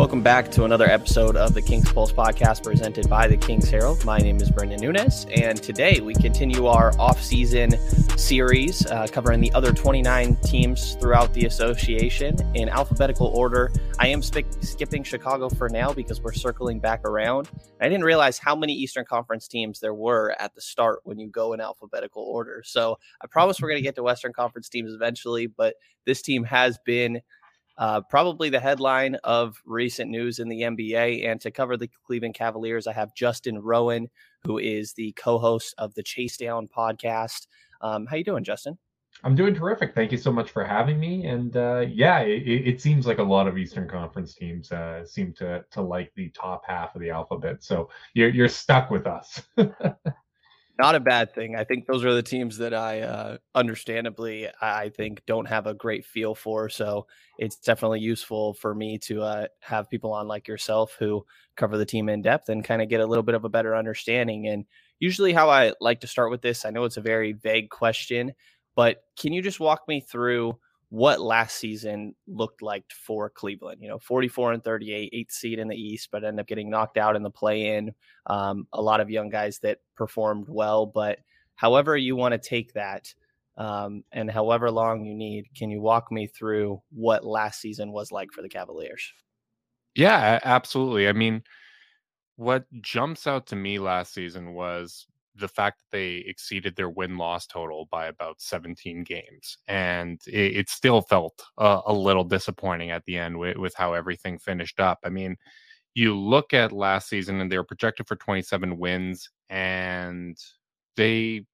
Welcome back to another episode of the King's Pulse podcast presented by the King's Herald. My name is Brendan Nunes, and today we continue our off-season series uh, covering the other 29 teams throughout the association in alphabetical order. I am sp- skipping Chicago for now because we're circling back around. I didn't realize how many Eastern Conference teams there were at the start when you go in alphabetical order. So I promise we're going to get to Western Conference teams eventually, but this team has been uh, probably the headline of recent news in the NBA. And to cover the Cleveland Cavaliers, I have Justin Rowan, who is the co-host of the Chase Down podcast. Um, how you doing, Justin? I'm doing terrific. Thank you so much for having me. And uh, yeah, it, it, seems like a lot of Eastern Conference teams uh, seem to to like the top half of the alphabet. So you're you're stuck with us. not a bad thing. I think those are the teams that I uh, understandably I think don't have a great feel for. So it's definitely useful for me to uh, have people on like yourself who cover the team in depth and kind of get a little bit of a better understanding. And usually, how I like to start with this, I know it's a very vague question, but can you just walk me through? What last season looked like for Cleveland. You know, 44 and 38, eighth seed in the East, but end up getting knocked out in the play in. Um, a lot of young guys that performed well, but however you want to take that um, and however long you need, can you walk me through what last season was like for the Cavaliers? Yeah, absolutely. I mean, what jumps out to me last season was the fact that they exceeded their win loss total by about 17 games. And it, it still felt a, a, little disappointing at the end with, with how everything finished up. I mean, you look at last season and they were projected for 27 wins and they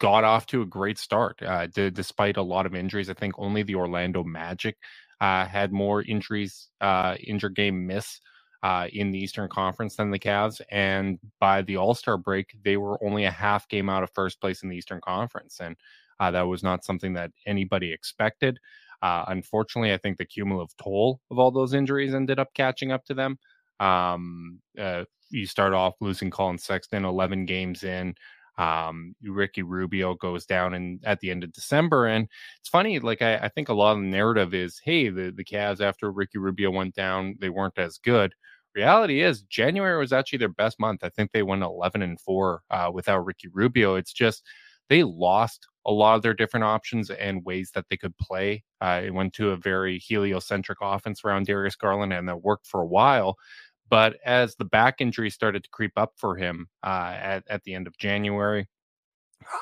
got off to a great start uh, d- despite a lot of injuries. I think only the Orlando Magic uh, had more injuries, uh, injured game miss uh, in the Eastern Conference than the Cavs. And by the All Star break, they were only a half game out of first place in the Eastern Conference. And uh, that was not something that anybody expected. Uh, unfortunately, I think the cumulative toll of all those injuries ended up catching up to them. Um, uh, you start off losing Collin Sexton 11 games in. Um, Ricky Rubio goes down in at the end of December, and it's funny. Like I, I think a lot of the narrative is, hey, the the Cavs after Ricky Rubio went down, they weren't as good. Reality is, January was actually their best month. I think they went 11 and four uh, without Ricky Rubio. It's just they lost a lot of their different options and ways that they could play. Uh, it went to a very heliocentric offense around Darius Garland, and that worked for a while. But as the back injury started to creep up for him uh, at, at the end of January,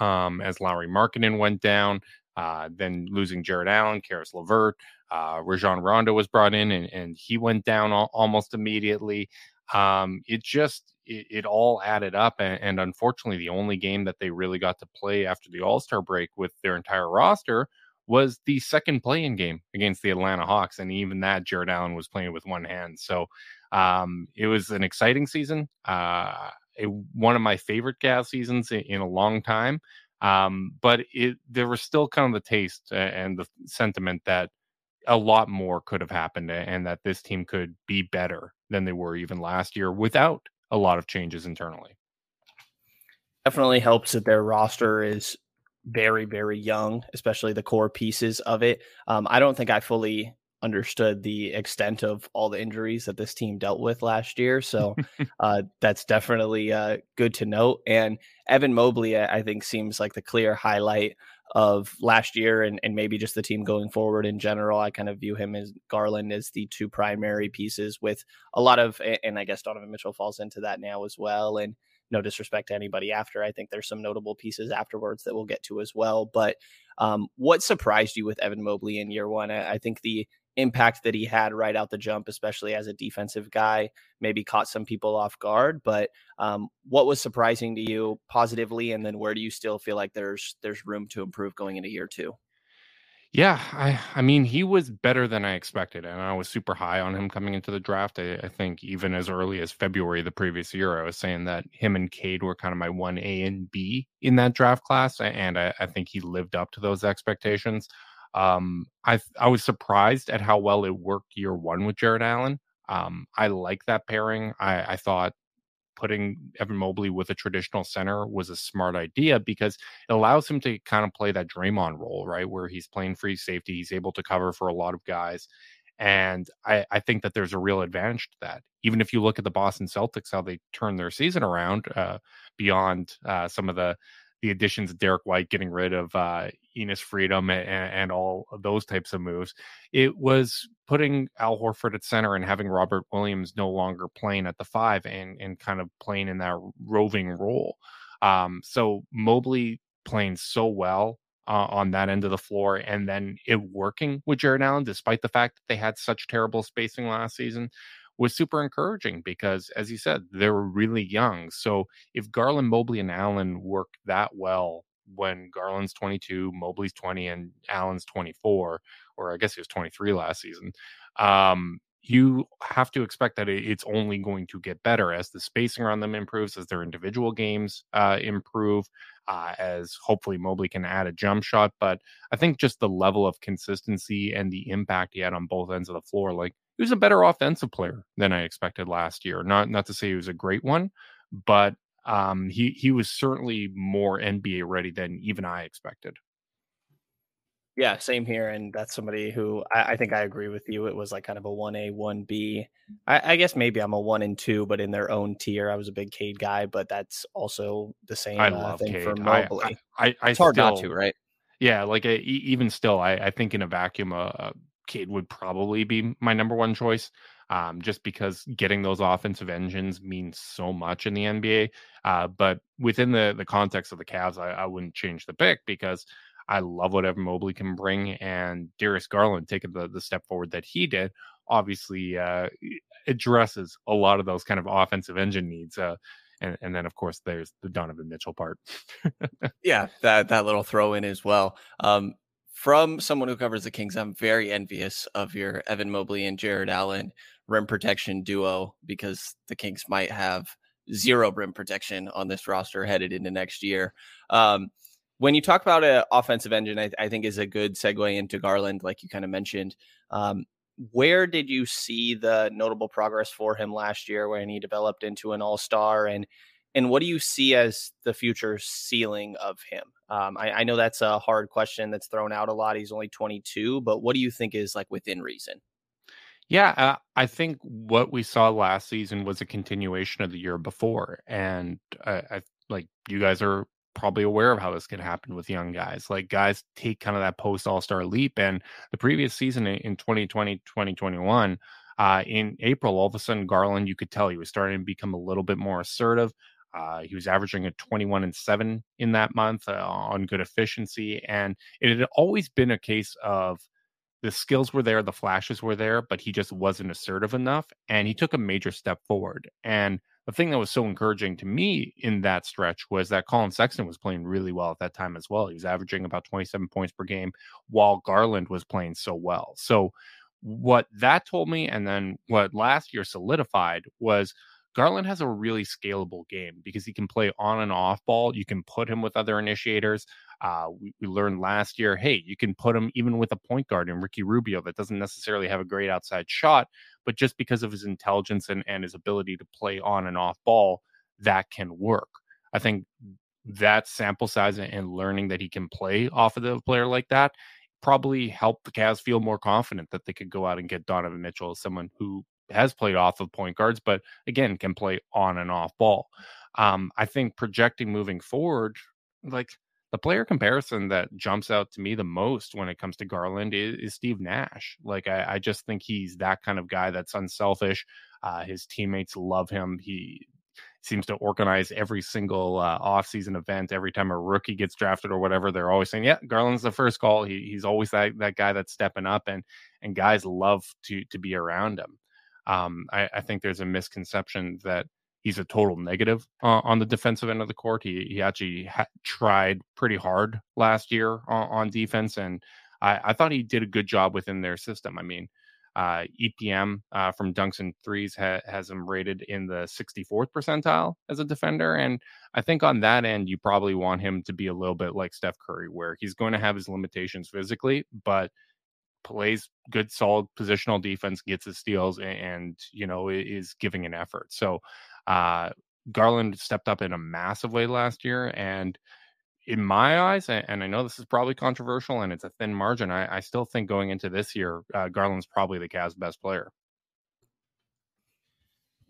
um, as Lauri Markkanen went down, uh, then losing Jarrett Allen, Caris LeVert, uh, Rajon Rondo was brought in and, and he went down al- almost immediately. Um, it just it, it, all added up, and, and, unfortunately, the only game that they really got to play after the All Star break with their entire roster was the second play-in game against the Atlanta Hawks, and even that Jarrett Allen was playing with one hand. So um, it was an exciting season, uh, one of my favorite Cavs seasons in, in a long time. Um, but it there was still kind of the taste and the sentiment that a lot more could have happened and that this team could be better than they were even last year without a lot of changes internally. Definitely helps that their roster is very, very young, especially the core pieces of it. Um, I don't think I fully understood the extent of all the injuries that this team dealt with last year. So uh, that's definitely uh, good to note. And Evan Mobley, I think, seems like the clear highlight of last year and, and maybe just the team going forward in general. I kind of view him as Garland as the two primary pieces with a lot of, and I guess Donovan Mitchell falls into that now as well. And no disrespect to anybody after. I think there's some notable pieces afterwards that we'll get to as well. But um, what surprised you with Evan Mobley in year one? I, I think the impact that he had right out the jump, especially as a defensive guy, maybe caught some people off guard. But um, what was surprising to you positively, and then where do you still feel like there's there's room to improve going into year two? Yeah, I I mean he was better than I expected, and I was super high on him coming into the draft. I, I think even as early as February the previous year, I was saying that him and Cade were kind of my one A and B in that draft class, and I, I think he lived up to those expectations. Um, I I was surprised at how well it worked year one with Jarrett Allen. Um, I like that pairing. I, I thought putting Evan Mobley with a traditional center was a smart idea because it allows him to kind of play that Draymond role, right? Where he's playing free safety, he's able to cover for a lot of guys. And I, I think that there's a real advantage to that. Even if you look at the Boston Celtics, how they turned their season around uh, beyond uh, some of the the additions of Derrick White, getting rid of uh, Enes Freedom and, and, all those types of moves. It was putting Al Horford at center and having Robert Williams no longer playing at the five and, and kind of playing in that roving role. Um, so Mobley playing so well uh, on that end of the floor and then it working with Jarrett Allen, despite the fact that they had such terrible spacing last season, was super encouraging because, as you said, they were really young. So if Garland, Mobley, and Allen work that well when Garland's 22, Mobley's 20, and Allen's 24, or I guess he was 23 last season, um, you have to expect that it's only going to get better as the spacing around them improves, as their individual games uh, improve, uh, as hopefully Mobley can add a jump shot. But I think just the level of consistency and the impact he had on both ends of the floor, like he was a better offensive player than I expected last year. Not not to say he was a great one, but um, he he was certainly more NBA ready than even I expected. Yeah, same here. And that's somebody who I, I, think I agree with you. It was like kind of a 1A, 1B. I, I, guess maybe I'm a 1 and 2, but in their own tier. I was a big Cade guy, but that's also the same I uh, thing Cade. for Mobley. I, I, it's hard still, not to, right? Yeah, like a, even still, I, I think in a vacuum, uh, uh, Cade would probably be my number one choice. Um, just because getting those offensive engines means so much in the NBA. Uh, but within the the context of the Cavs, I, I wouldn't change the pick because I love what Evan Mobley can bring, and Darius Garland taking the the step forward that he did obviously uh, addresses a lot of those kind of offensive engine needs. Uh, and, and then of course there's the Donovan Mitchell part. yeah, that that little throw in as well. Um, from someone who covers the Kings, I'm very envious of your Evan Mobley and Jarrett Allen rim protection duo because the Kings might have zero rim protection on this roster headed into next year. Um, when you talk about an offensive engine, I, I, think is a good segue into Garland, like you kind of mentioned. Um, where did you see the notable progress for him last year when he developed into an all star? And and what do you see as the future ceiling of him? Um, I, I know that's a hard question that's thrown out a lot. He's only 22, but what do you think is like within reason? Yeah, uh, I think what we saw last season was a continuation of the year before, and I, I like you guys are probably aware of how this can happen with young guys. Like guys take kind of that post All Star leap. And the previous season in 2020, 2021, uh, in April, all of a sudden, Garland, you could tell he was starting to become a little bit more assertive. Uh, he was averaging a 21 and 7 in that month uh, on good efficiency. And it had always been a case of the skills were there, the flashes were there, but he just wasn't assertive enough. And he took a major step forward. And the thing that was so encouraging to me in that stretch was that Collin Sexton was playing really well at that time as well. He was averaging about 27 points per game while Garland was playing so well. So, what that told me, and then what last year solidified was Garland has a really scalable game because he can play on and off ball. You can put him with other initiators. Uh, we, we, learned last year, hey, you can put him even with a point guard in Ricky Rubio that doesn't necessarily have a great outside shot, but just because of his intelligence and, and his ability to play on and off ball, that can work. I think that sample size and learning that he can play off of the player like that probably helped the Cavs feel more confident that they could go out and get Donovan Mitchell as someone who has played off of point guards, but again can play on and off ball. Um, I think projecting moving forward, like the player comparison that jumps out to me the most when it comes to Garland is, is Steve Nash. Like I, I, just think he's that kind of guy that's unselfish. Uh, his teammates love him. He seems to organize every single uh, off-season event. Every time a rookie gets drafted or whatever, they're always saying, "Yeah, Garland's the first call." He, he's always that that guy that's stepping up, and and guys love to to be around him. Um, I, I think there's a misconception that he's a total negative uh, on the defensive end of the court. He he actually ha- tried pretty hard last year on, on defense, and I, I, thought he did a good job within their system. I mean, uh, EPM uh, from dunks and threes ha- has him rated in the 64th percentile as a defender, and I think on that end, you probably want him to be a little bit like Steph Curry, where he's going to have his limitations physically, but plays good solid positional defense gets his steals and, and you know is giving an effort so uh, Garland stepped up in a massive way last year, and in my eyes, and I know this is probably controversial and it's a thin margin, I, I still think going into this year, uh, Garland's probably the Cavs' best player.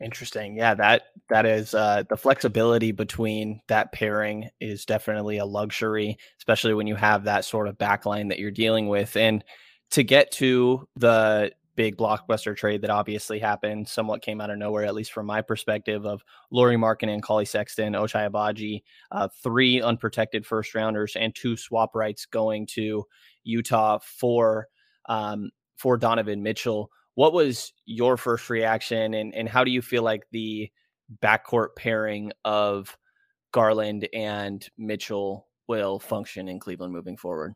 Interesting. Yeah, that that is uh, the flexibility between that pairing is definitely a luxury, especially when you have that sort of backline that you're dealing with. And to get to the big blockbuster trade that obviously happened, somewhat came out of nowhere, at least from my perspective, of Lauri and Collin Sexton, Ochai Agbaji, uh, three unprotected first rounders and two swap rights going to Utah for um, for Donovan Mitchell. What was your first reaction, and and how do you feel like the backcourt pairing of Garland and Mitchell will function in Cleveland moving forward?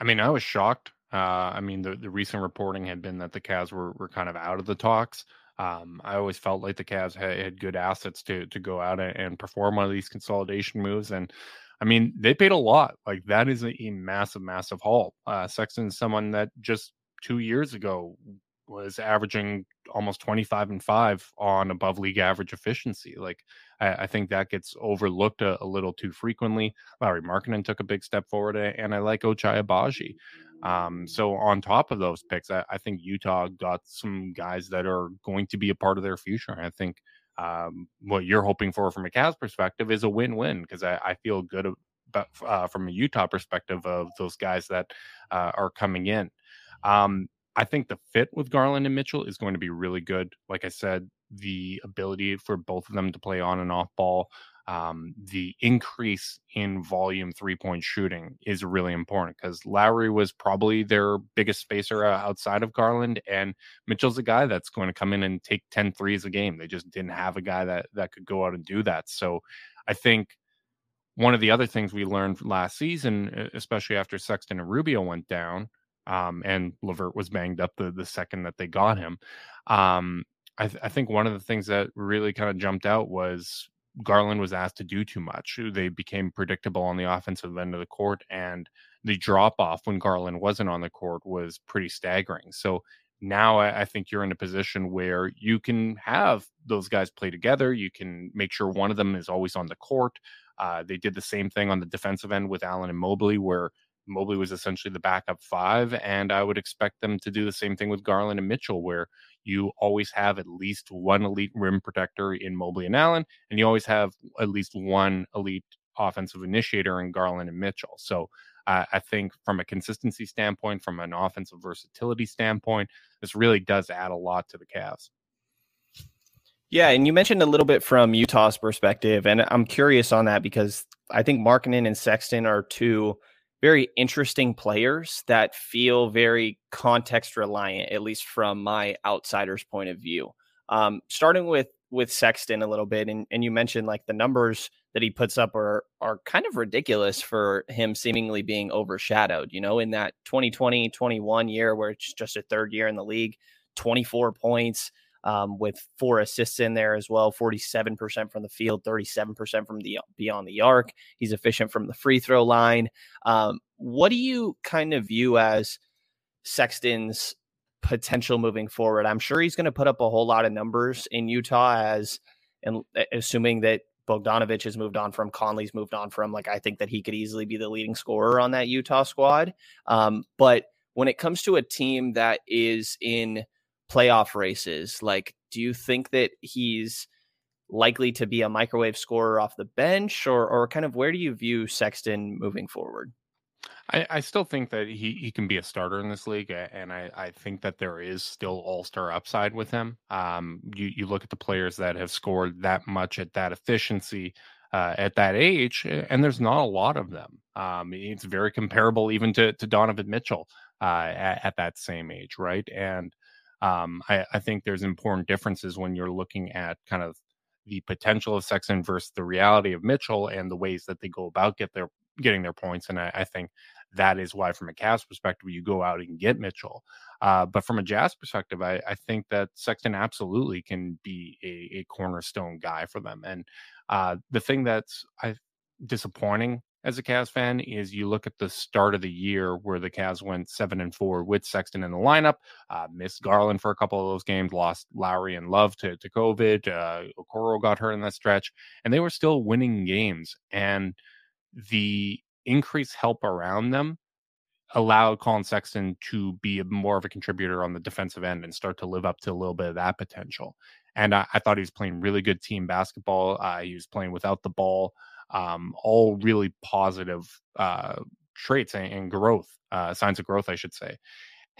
I mean, I was shocked. Uh, I mean, the, the recent reporting had been that the Cavs were, were kind of out of the talks. Um, I always felt like the Cavs had, had, good assets to to go out and and, perform one of these consolidation moves. And I mean, they paid a lot. Like that is a, a massive, massive haul. Uh, Sexton's someone that just two years ago was averaging almost 25 and 5 on above league average efficiency. Like, I, I think that gets overlooked a, a, little too frequently. Lauri Markkanen took a big step forward, and I like Ochai Agbaji. Um, so, on top of those picks, I, I, think Utah got some guys that are going to be a part of their future. I think um, what you're hoping for from a Cavs perspective is a win win because I, I, feel good about, uh, from a Utah perspective of those guys that uh, are coming in. Um, I think the fit with Garland and Mitchell is going to be really good. Like I said, the ability for both of them to play on and off ball, um, the increase in volume three point shooting is really important because Lauri was probably their biggest spacer uh, outside of Garland, and Mitchell's a guy that's going to come in and take 10 threes a game. They just didn't have a guy that that could go out and do that. So I think one of the other things we learned last season, especially after Sexton and Rubio went down, um, and LeVert was banged up the the second that they got him. Um, I, th- I, think one of the things that really kind of jumped out was Garland was asked to do too much. They became predictable on the offensive end of the court, and the drop off when Garland wasn't on the court was pretty staggering. So now I, I think you're in a position where you can have those guys play together. You can make sure one of them is always on the court. Uh, they did the same thing on the defensive end with Allen and Mobley, where Mobley was essentially the backup five, and I would expect them to do the same thing with Garland and Mitchell, where you always have at least one elite rim protector in Mobley and Allen, and you always have at least one elite offensive initiator in Garland and Mitchell. So uh, I think from a consistency standpoint, from an offensive versatility standpoint, this really does add a lot to the Cavs. Yeah, and you mentioned a little bit from Utah's perspective, and I'm curious on that because I think Markkanen and Sexton are two very interesting players that feel very context reliant, at least from my outsider's point of view. Um, starting with with Sexton a little bit, and, and you mentioned like the numbers that he puts up are are kind of ridiculous for him seemingly being overshadowed. You know, in that 2020 21 year where it's just a third year in the league, 24 points, um, with four assists in there as well 47% from the field 37% from the beyond the arc. He's efficient from the free throw line. Um, what do you kind of view as sexton's potential moving forward? I'm sure he's going to put up a whole lot of numbers in utah as and assuming that Bogdanovich has moved on from Conley's moved on from like I think that he could easily be the leading scorer on that Utah squad. Um, but when it comes to a team that is in playoff races. Like, do you think that he's likely to be a microwave scorer off the bench, or or kind of where do you view Sexton moving forward? I, I still think that he, he can be a starter in this league, and I, I think that there is still all star upside with him. Um, you you look at the players that have scored that much at that efficiency. Uh, at that age, and there's not a lot of them. Um, it's very comparable even to, to Donovan Mitchell uh, at, at, that same age, right? And um, I, I, think there's important differences when you're looking at kind of the potential of Sexton versus the reality of Mitchell and the ways that they go about get their getting their points. And I, I think that is why, from a Cavs perspective, you go out and get Mitchell. Uh, but from a Jazz perspective, I, I, think that Sexton absolutely can be a, a cornerstone guy for them. And uh, the thing that's I, disappointing as a Cavs fan is you look at the start of the year where the Cavs went seven and four with Sexton in the lineup, uh, missed Garland for a couple of those games, lost Lauri and Love to, to COVID. Uh, Okoro got hurt in that stretch, and they were still winning games. And the increased help around them allowed Collin Sexton to be more of a contributor on the defensive end and start to live up to a little bit of that potential. And I, I thought he was playing really good team basketball. Uh, he was playing without the ball, um, all really positive uh, traits and, and growth, uh, signs of growth, I should say.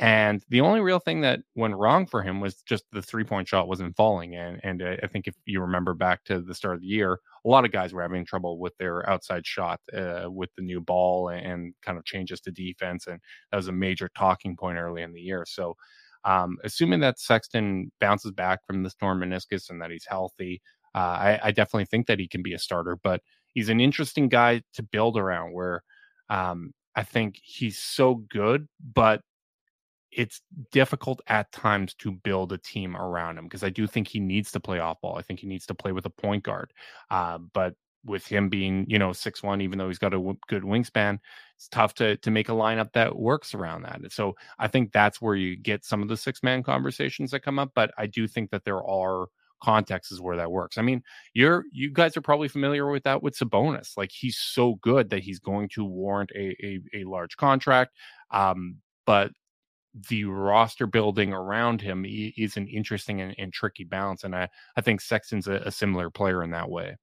And the only real thing that went wrong for him was just the three point shot wasn't falling. And and I think if you remember back to the start of the year, a lot of guys were having trouble with their outside shot uh, with the new ball and kind of changes to defense. And that was a major talking point early in the year. So, um, assuming that Sexton bounces back from the torn meniscus and that he's healthy, uh, I, I, definitely think that he can be a starter. But he's an interesting guy to build around where um, I think he's so good, but it's difficult at times to build a team around him because I do think he needs to play off ball. I think he needs to play with a point guard. Uh, but with him being, you know, six one, even though he's got a w- good wingspan, it's tough to to make a lineup that works around that. So I think that's where you get some of the six man conversations that come up. But I do think that there are contexts where that works. I mean, you're you guys are probably familiar with that with Sabonis. Like he's so good that he's going to warrant a a, a large contract. Um, but the roster building around him is an interesting and, and tricky balance. And I, I think Sexton's a, a, similar player in that way.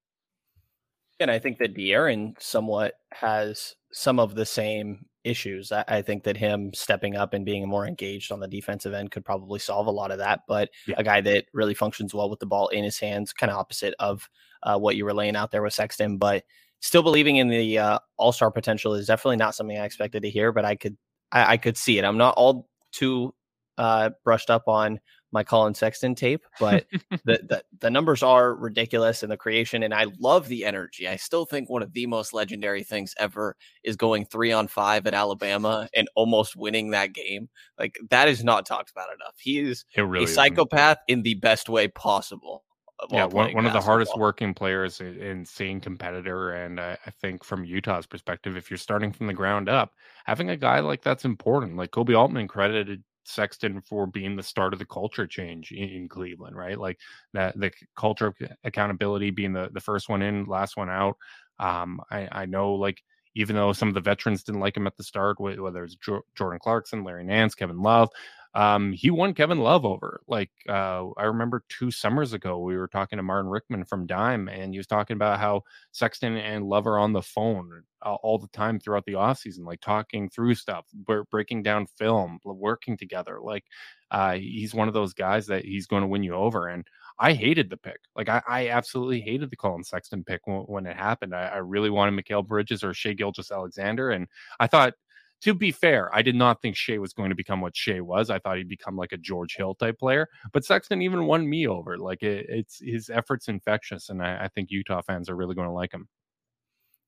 And I think that De'Aaron somewhat has some of the same issues. I, I, think that him stepping up and being more engaged on the defensive end could probably solve a lot of that. But yeah. a guy that really functions well with the ball in his hands, kind of opposite of uh, what you were laying out there with Sexton. But still believing in the uh, All Star potential is definitely not something I expected to hear. But I could I, I could see it. I'm not all too uh, brushed up on my Collin Sexton tape, but the, the, the numbers are ridiculous in the creation, and I love the energy. I still think one of the most legendary things ever is going three on five at Alabama and almost winning that game. Like that is not talked about enough. He is really a psychopath isn't. in the best way possible. Yeah, one, one of the hardest working players, in insane competitor, and I, I think from Utah's perspective, if you're starting from the ground up, having a guy like that's important. Like Koby Altman credited Sexton for being the start of the culture change in, in, Cleveland, right? Like that the culture of accountability being the the first one in, last one out. Um, I, I know like even though some of the veterans didn't like him at the start, whether it's Jordan Clarkson, Larry Nance, Kevin Love, um, he won Kevin Love over. Like uh, I remember two summers ago, we were talking to Martin Rickman from Dime, and he was talking about how Sexton and Love are on the phone all the time throughout the offseason, like talking through stuff, breaking down film, working together. Like uh, he's one of those guys that he's going to win you over. And I hated the pick. Like I, I absolutely hated the Collin Sexton pick when, when it happened. I, I, really wanted Mikal Bridges or Shai Gilgeous-Alexander, and I thought to be fair, I did not think Shai was going to become what Shai was. I thought he'd become like a George Hill type player. But Sexton even won me over. Like it, it's his efforts infectious, and I, I think Utah fans are really going to like him.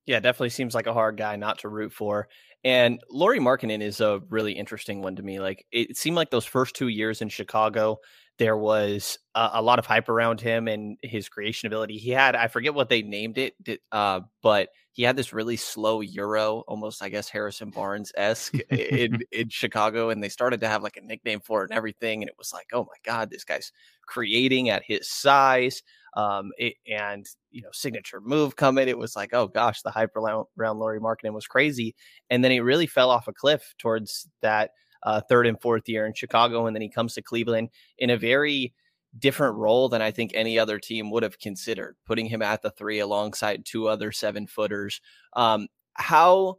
Yeah, definitely seems like a hard guy not to root for. And Lauri Markkanen is a really interesting one to me. Like it seemed like those first two years in Chicago, there was a, a, lot of hype around him and his creation ability. He had, I forget what they named it, uh, but he had this really slow Euro, almost, I guess, Harrison Barnes esque in, in Chicago. And they started to have like a nickname for it and everything. And it was like, oh my God, this guy's creating at his size. Um, it, and, you know, signature move coming. It was like, oh gosh, the hype around, around Lauri Markkanen was crazy. And then he really fell off a cliff towards that uh, third and fourth year in Chicago, and then he comes to Cleveland in a very different role than I think any other team would have considered, putting him at the three alongside two other seven footers. Um, how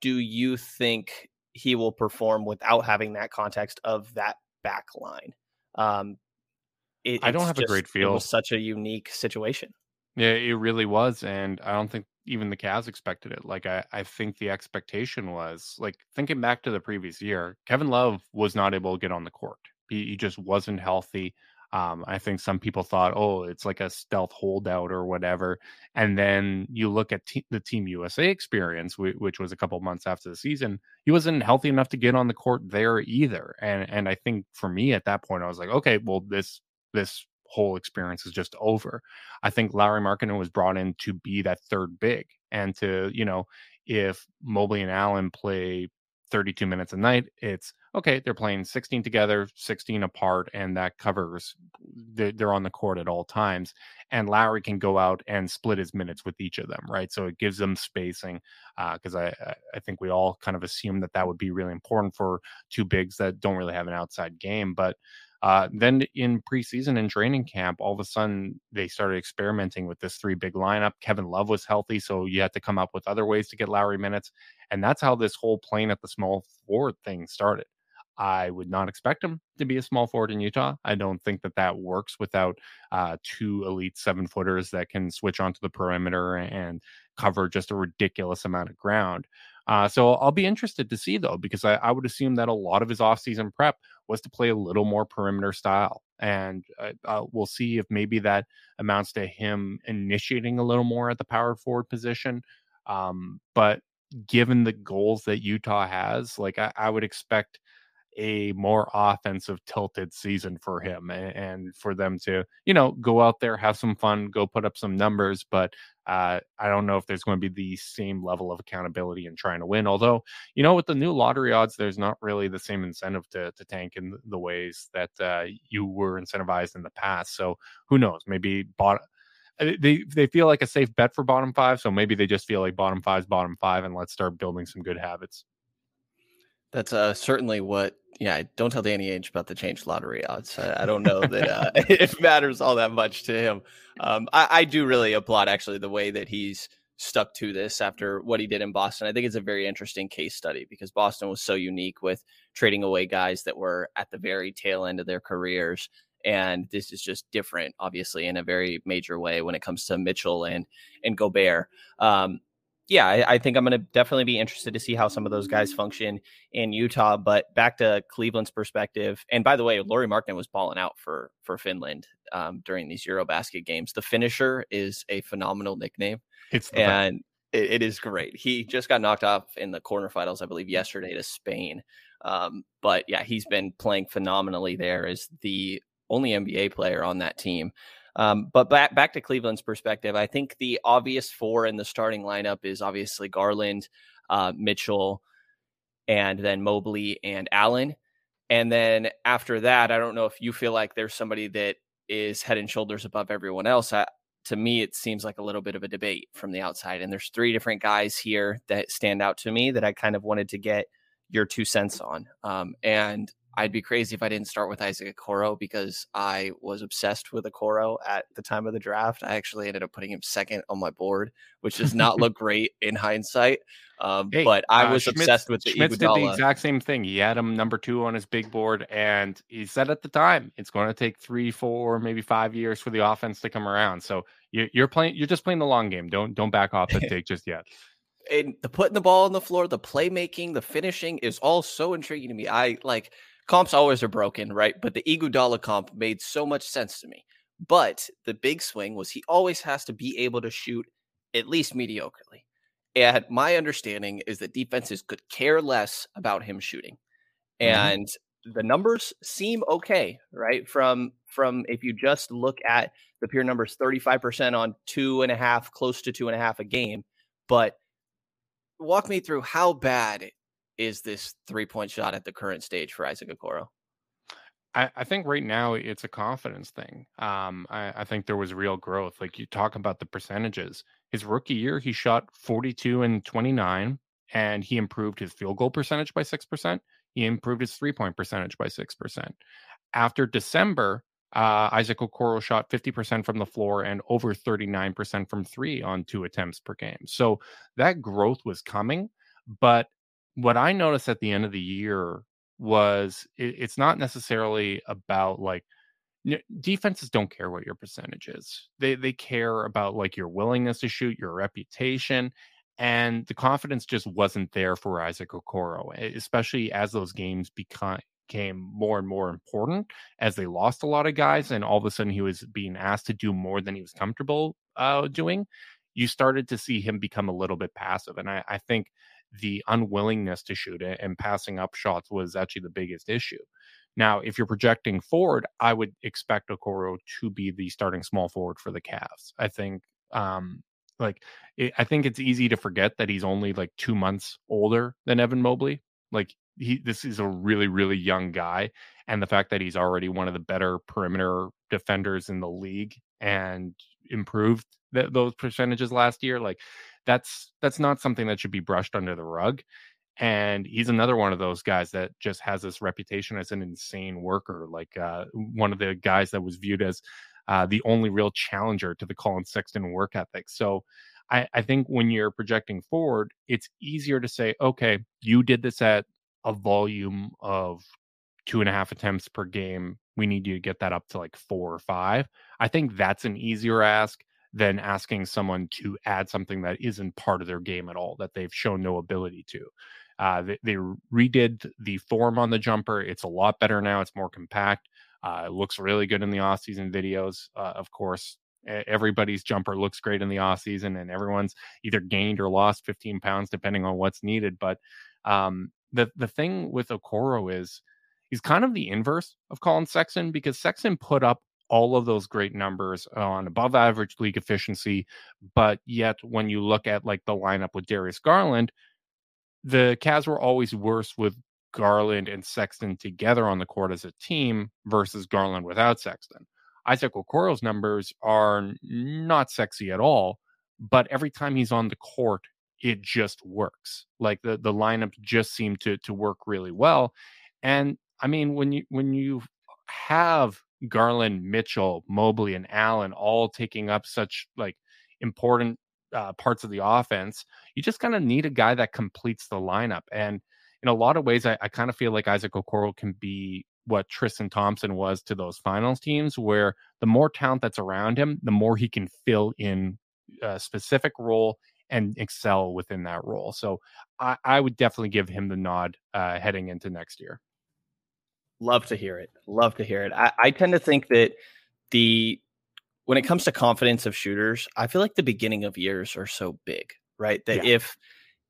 do you think he will perform without having that context of that back line? Um, it, I don't have just, a great feel. It was such a unique situation. Yeah, it really was, and I don't think even the Cavs expected it. Like I, I think the expectation was like thinking back to the previous year, Kevin Love was not able to get on the court. He, he just wasn't healthy. Um, I think some people thought, oh, it's like a stealth holdout or whatever. And then you look at the Team USA experience, w- which was a couple months after the season. He wasn't healthy enough to get on the court there either. And and I think for me at that point, I was like, okay, well this this whole experience is just over. I think Lauri Markkanen was brought in to be that third big and to, you know, if Mobley and Allen play 32 minutes a night, it's okay, they're playing 16 together, 16 apart, and that covers they're on the court at all times. And Lauri can go out and split his minutes with each of them, right? So it gives them spacing because uh, I I think we all kind of assume that that would be really important for two bigs that don't really have an outside game, but uh, then in preseason and training camp, all of a sudden they started experimenting with this three big lineup. Kevin Love was healthy, so you had to come up with other ways to get Lauri minutes. And that's how this whole playing at the small forward thing started. I would not expect him to be a small forward in Utah. I don't think that that works without uh, two elite seven footers that can switch onto the perimeter and cover just a ridiculous amount of ground. Uh, so I'll be interested to see though, because I, I, would assume that a lot of his offseason prep was to play a little more perimeter style. And uh, uh, we'll see if maybe that amounts to him initiating a little more at the power forward position. Um, but given the goals that Utah has, like I, I would expect a more offensive tilted season for him and, and, for them to, you know, go out there, have some fun, go put up some numbers. But uh, I don't know if there's going to be the same level of accountability in trying to win. Although, you know, with the new lottery odds, there's not really the same incentive to, to tank in the ways that uh, you were incentivized in the past. So who knows? Maybe bought uh, they they feel like a safe bet for bottom five, so maybe they just feel like bottom five's bottom five, and let's start building some good habits. That's uh, certainly what. Yeah, don't tell Danny Ainge about the changed lottery odds. I, I don't know that uh, it matters all that much to him. Um, I, I, do really applaud actually the way that he's stuck to this after what he did in Boston. I think it's a very interesting case study because Boston was so unique with trading away guys that were at the very tail end of their careers. And this is just different, obviously, in a very major way when it comes to Mitchell and and Gobert. Um, yeah, I, I, think I'm going to definitely be interested to see how some of those guys function in Utah. But back to Cleveland's perspective, and by the way, Lauri Markkanen was balling out for for Finland um, during these EuroBasket games. The Finnisher is a phenomenal nickname. It's and it, it is great. He just got knocked off in the quarterfinals, I believe, yesterday to Spain. Um, but yeah, he's been playing phenomenally there as the only NBA player on that team. Um, but back back to Cleveland's perspective, I think the obvious four in the starting lineup is obviously Garland, uh, Mitchell, and then Mobley and Allen. And then after that, I don't know if you feel like there's somebody that is head and shoulders above everyone else. I, to me, it seems like a little bit of a debate from the outside. And there's three different guys here that stand out to me that I kind of wanted to get your two cents on. Um, and I'd be crazy if I didn't start with Isaac Okoro because I was obsessed with Okoro at the time of the draft. I actually ended up putting him second on my board, which does not look great in hindsight. Um, hey, but I uh, was Schmitz, obsessed with the Schmitz did the exact same thing. He had him number two on his big board, and he said at the time it's going to take three, four, maybe five years for the offense to come around. So you're playing, you're just playing the long game. Don't don't back off the take just yet and the putting the ball on the floor, the playmaking, the finishing is all so intriguing to me. I like comps always are broken, right? But the Iguodala comp made so much sense to me. But the big swing was he always has to be able to shoot at least mediocrely. And my understanding is that defenses could care less about him shooting. Mm-hmm. And the numbers seem okay, right? From from if you just look at the pure numbers, 35% on two and a half, close to two and a half a game. But walk me through how bad is this three point shot at the current stage for Isaac Okoro? I, I, think right now it's a confidence thing. Um, I, I, think there was real growth. Like you talk about the percentages. His rookie year, he shot 42 and 29, and he improved his field goal percentage by 6%. He improved his three point percentage by 6%. After December, uh, Isaac Okoro shot 50% from the floor and over 39% from three on two attempts per game. So that growth was coming, but what I noticed at the end of the year was it, it's not necessarily about like defenses don't care what your percentage is. They they care about like your willingness to shoot, your reputation, and the confidence just wasn't there for Isaac Okoro, especially as those games became became more and more important as they lost a lot of guys, and all of a sudden he was being asked to do more than he was comfortable uh, doing. You started to see him become a little bit passive, and I, I think the unwillingness to shoot it and passing up shots was actually the biggest issue. Now, if you're projecting forward, I would expect Okoro to be the starting small forward for the Cavs. I think, um, like, it, I think it's easy to forget that he's only like two months older than Evan Mobley. Like, he this is a really really young guy, and the fact that he's already one of the better perimeter defenders in the league and improved th- those percentages last year, like that's that's not something that should be brushed under the rug. And he's another one of those guys that just has this reputation as an insane worker, like uh, one of the guys that was viewed as uh, the only real challenger to the Collin Sexton work ethic. So I, I think when you're projecting forward, it's easier to say, okay, you did this at a volume of two and a half attempts per game. We need you to get that up to like four or five. I think that's an easier ask than asking someone to add something that isn't part of their game at all, that they've shown no ability to. Uh, they, they, redid the form on the jumper. It's a lot better now. It's more compact. Uh, it looks really good in the off-season videos. Uh, of course, everybody's jumper looks great in the off season and everyone's either gained or lost 15 pounds depending on what's needed but um, the the thing with okoro is he's kind of the inverse of Collin sexton because sexton put up all of those great numbers on above average league efficiency but yet when you look at like the lineup with darius garland the Cavs were always worse with Garland and Sexton together on the court as a team versus Garland without Sexton. Isaac Okoro's numbers are not sexy at all, but every time he's on the court, it just works. Like the the lineup just seem to to work really well. And I mean, when you when you have Garland, Mitchell, Mobley, and Allen all taking up such like important uh, parts of the offense, you just kind of need a guy that completes the lineup. And in a lot of ways, I, I kind of feel like Isaac Okoro can be what Tristan Thompson was to those finals teams, where the more talent that's around him, the more he can fill in a specific role and excel within that role. So I, I would definitely give him the nod uh, heading into next year. Love to hear it. Love to hear it. I, I tend to think that the when it comes to confidence of shooters, I feel like the beginning of years are so big, right? That yeah. if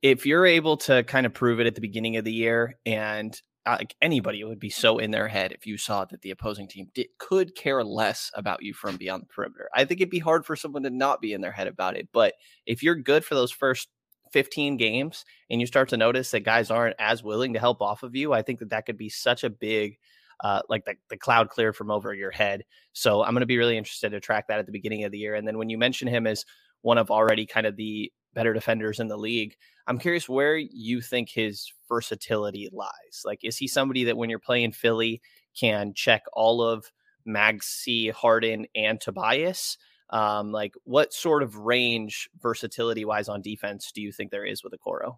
if you're able to kind of prove it at the beginning of the year and uh, like anybody would be so in their head if you saw that the opposing team did, could care less about you from beyond the perimeter. I think it'd be hard for someone to not be in their head about it. But if you're good for those first 15 games and you start to notice that guys aren't as willing to help off of you, I think that that could be such a big, uh, like the, the cloud cleared from over your head. So I'm going to be really interested to track that at the beginning of the year. And then when you mention him as one of already kind of the better defenders in the league. I'm curious where you think his versatility lies. Like, is he somebody that when you're playing Philly can check all of Maxey, Harden, and Tobias? Um, like, what sort of range, versatility wise, on defense do you think there is with Okoro?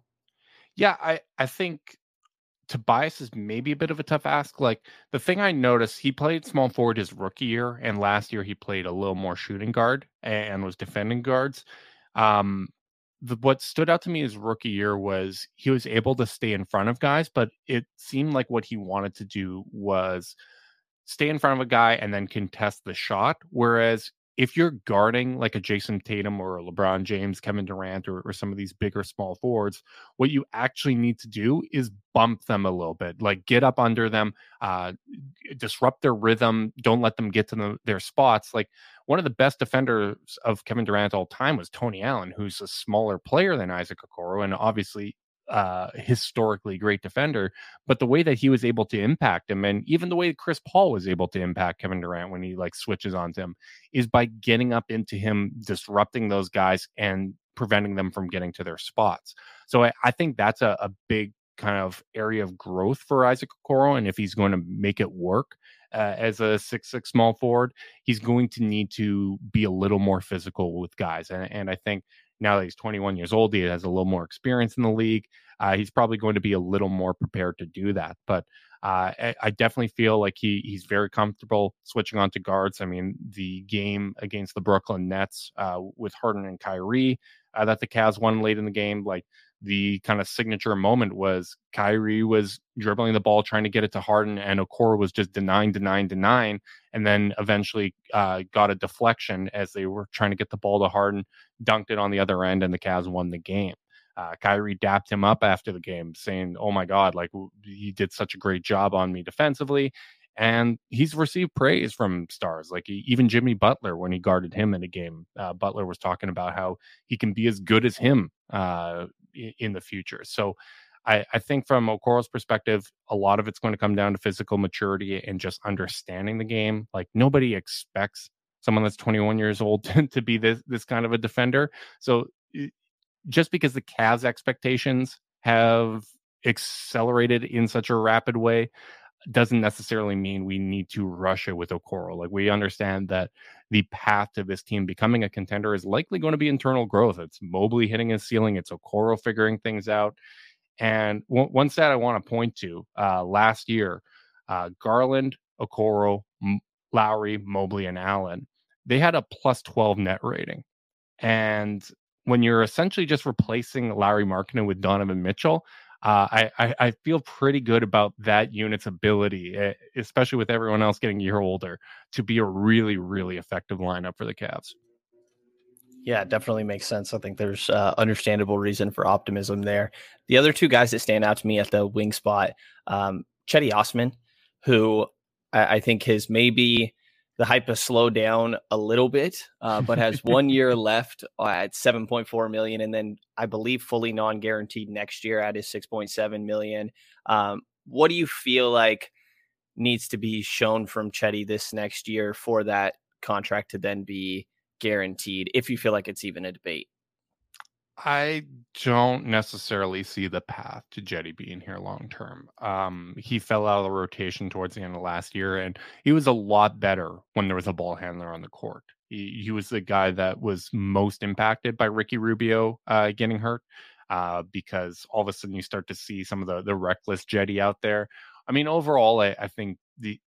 Yeah, I I think Tobias is maybe a bit of a tough ask. Like the thing I noticed, he played small forward his rookie year, and last year he played a little more shooting guard and was defending guards. Um, the, what stood out to me his rookie year was he was able to stay in front of guys, but it seemed like what he wanted to do was stay in front of a guy and then contest the shot. Whereas if you're guarding like a Jayson Tatum or a LeBron James, Kevin Durant, or, or, some of these bigger small forwards, what you actually need to do is bump them a little bit, like get up under them, uh, disrupt their rhythm, don't let them get to the, their spots. Like one of the best defenders of Kevin Durant all time was Tony Allen, who's a smaller player than Isaac Okoro, and obviously uh, historically great defender, but the way that he was able to impact him, and even the way Chris Paul was able to impact Kevin Durant when he like switches on him, is by getting up into him, disrupting those guys, and preventing them from getting to their spots. So I, I think that's a, a, big kind of area of growth for Isaac Okoro, and if he's going to make it work. Uh, as a six six small forward, he's going to need to be a little more physical with guys, and, and I think now that he's 21 years old, he has a little more experience in the league. Uh, he's probably going to be a little more prepared to do that. But uh, I, I, definitely feel like he he's very comfortable switching on to guards. I mean, the game against the Brooklyn Nets uh, with Harden and Kyrie uh, that the Cavs won late in the game, like the kind of signature moment was Kyrie was dribbling the ball, trying to get it to Harden, and Okoro was just denying, denying, denying, and then eventually uh, got a deflection as they were trying to get the ball to Harden, dunked it on the other end, and the Cavs won the game. Uh, Kyrie dapped him up after the game, saying, "Oh my God, like he did such a great job on me defensively." And he's received praise from stars like even Jimmy Butler when he guarded him in a game. Uh, Butler was talking about how he can be as good as him uh, in the future. So I, I think from Okoro's perspective, a lot of it's going to come down to physical maturity and just understanding the game. Like nobody expects someone that's 21 years old to, be this this kind of a defender. So just because the Cavs expectations have accelerated in such a rapid way doesn't necessarily mean we need to rush it with Okoro. Like we understand that the path to this team becoming a contender is likely going to be internal growth. It's Mobley hitting his ceiling. It's Okoro figuring things out. And one, one stat I want to point to uh, last year, uh, Garland, Okoro, M- Lowry, Mobley, and Allen, they had a plus 12 net rating. And when you're essentially just replacing Lauri Markkanen with Donovan Mitchell, uh, I, I, I feel pretty good about that unit's ability, eh, especially with everyone else getting a year older, to be a really really effective lineup for the Cavs. Yeah, definitely makes sense. I think there's uh, understandable reason for optimism there. The other two guys that stand out to me at the wing spot, um, Cedi Osman, who I, I think has maybe the hype has slowed down a little bit, uh, but has one year left at 7.4 million, and then I believe fully non-guaranteed next year at his 6.7 million. Um, what do you feel like needs to be shown from Cedi this next year for that contract to then be guaranteed? If you feel like it's even a debate. I don't necessarily see the path to Cedi being here long term. Um, he fell out of the rotation towards the end of last year, and he was a lot better when there was a ball handler on the court. He, he was the guy that was most impacted by Ricky Rubio uh, getting hurt uh, because all of a sudden you start to see some of the the reckless Cedi out there. I mean, overall, I, I think the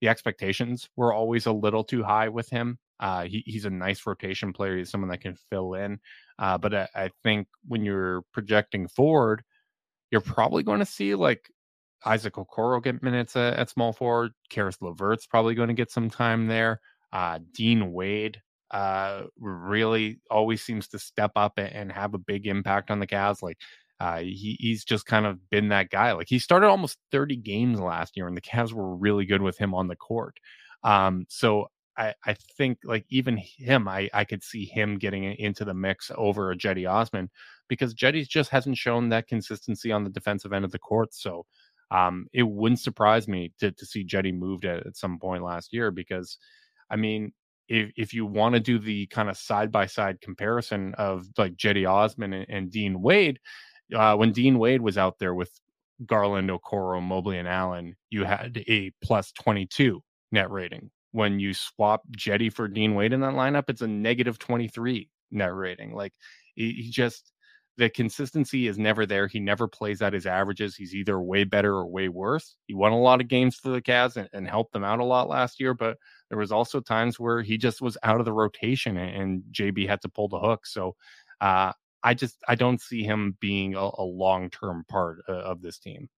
the expectations were always a little too high with him. Uh, he, he's a nice rotation player. He's someone that can fill in. Uh, but I, I, think when you're projecting forward, you're probably going to see like Isaac Okoro get minutes at, at small forward. Caris LeVert's probably going to get some time there. Uh, Dean Wade uh, really always seems to step up and, and, have a big impact on the Cavs. Like uh, he, he's just kind of been that guy. Like he started almost 30 games last year, and the Cavs were really good with him on the court. Um, so I, I think like even him, I, I could see him getting into the mix over a Cedi Osman because Cedi's just hasn't shown that consistency on the defensive end of the court. So um, it wouldn't surprise me to, to see Cedi moved at, at some point last year because, I mean, if, if you want to do the kind of side by side comparison of like Cedi Osman and, and Dean Wade, uh, when Dean Wade was out there with Garland, Okoro, Mobley, and Allen, you had a plus 22 net rating when you swap Cedi for Dean Wade in that lineup, it's a negative 23 net rating. Like he, just the consistency is never there. He never plays at his averages. He's either way better or way worse. He won a lot of games for the Cavs and, and helped them out a lot last year, but there was also times where he just was out of the rotation and, and JB had to pull the hook. So uh, I just I don't see him being a, a long term part uh, of this team.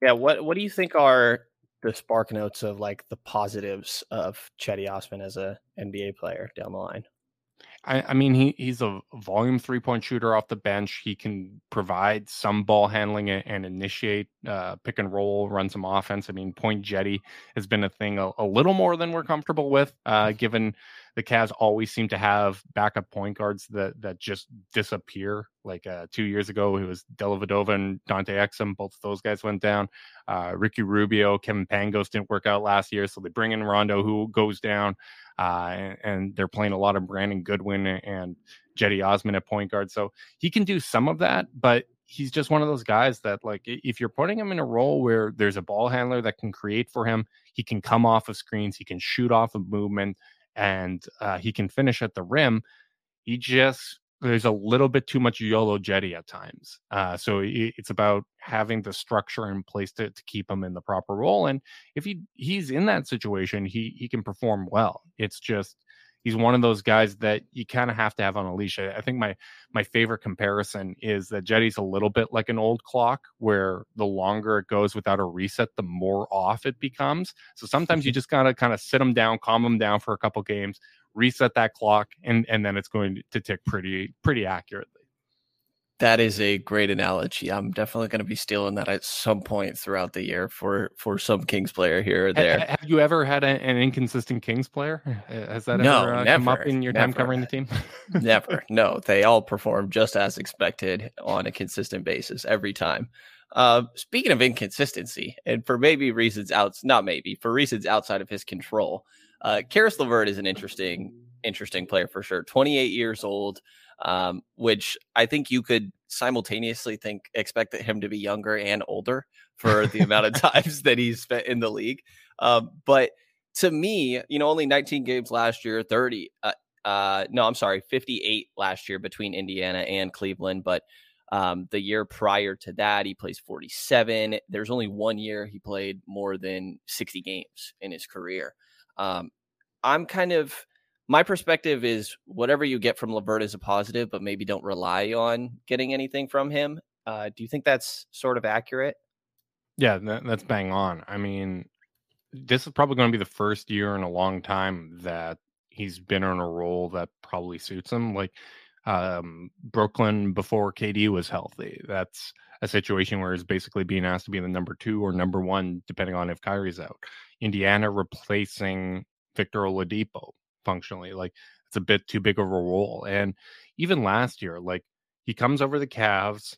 Yeah, what what do you think are the spark notes of like the positives of Cedi Osman as a NBA player down the line. I, I mean, he, he's a volume three point shooter off the bench. He can provide some ball handling and, and initiate uh, pick and roll, run some offense. I mean, point Cedi has been a thing a, a little more than we're comfortable with, uh, given the Cavs always seem to have backup point guards that that just disappear. Like uh, two years ago, it was Dellavedova and Dante Exum. Both those guys went down. Uh, Ricky Rubio, Kevin Pangos didn't work out last year, so they bring in Rondo, who goes down, uh, and, and, they're playing a lot of Brandon Goodwin and Cedi Osman at point guard. So he can do some of that, but he's just one of those guys that like if you're putting him in a role where there's a ball handler that can create for him he can come off of screens he can shoot off of movement and uh, he can finish at the rim. He just there's a little bit too much YOLO Cedi at times. Uh, so it, it's about having the structure in place to, to keep him in the proper role. And if he he's in that situation, he he can perform well. It's just he's one of those guys that you kind of have to have on a leash. I, I think my my favorite comparison is that Cedi's a little bit like an old clock, where the longer it goes without a reset, the more off it becomes. So sometimes you mm-hmm. just gotta kind of sit them down, calm them down for a couple games, reset that clock, and and then it's going to tick pretty pretty accurately. That is a great analogy. I'm definitely going to be stealing that at some point throughout the year for for some Kings player here or there. Have you ever had a, an inconsistent Kings player? Has that no, ever uh, never, come up in your never. time covering the team? never. No, they all perform just as expected on a consistent basis every time. Uh, speaking of inconsistency, and for maybe reasons out, not maybe for reasons outside of his control, uh, Caris LeVert is an interesting, interesting player for sure. 28 years old um, which I think you could simultaneously think expect him to be younger and older for the amount of times that he's spent in the league. Um, but to me, you know, only 19 games last year, 30. Uh, uh, no, I'm sorry, 58 last year between Indiana and Cleveland, but um, the year prior to that, he plays 47. There's only one year he played more than 60 games in his career. Um, I'm kind of my perspective is whatever you get from LeVert is a positive, but maybe don't rely on getting anything from him. Uh, do you think that's sort of accurate? Yeah, that, that's bang on. I mean, this is probably going to be the first year in a long time that he's been in a role that probably suits him. Like um, Brooklyn before KD was healthy. That's a situation where he's basically being asked to be the number two or number one, depending on if Kyrie's out. Indiana replacing Victor Oladipo functionally. Like it's a bit too big of a role. And even last year, like he comes over the Cavs,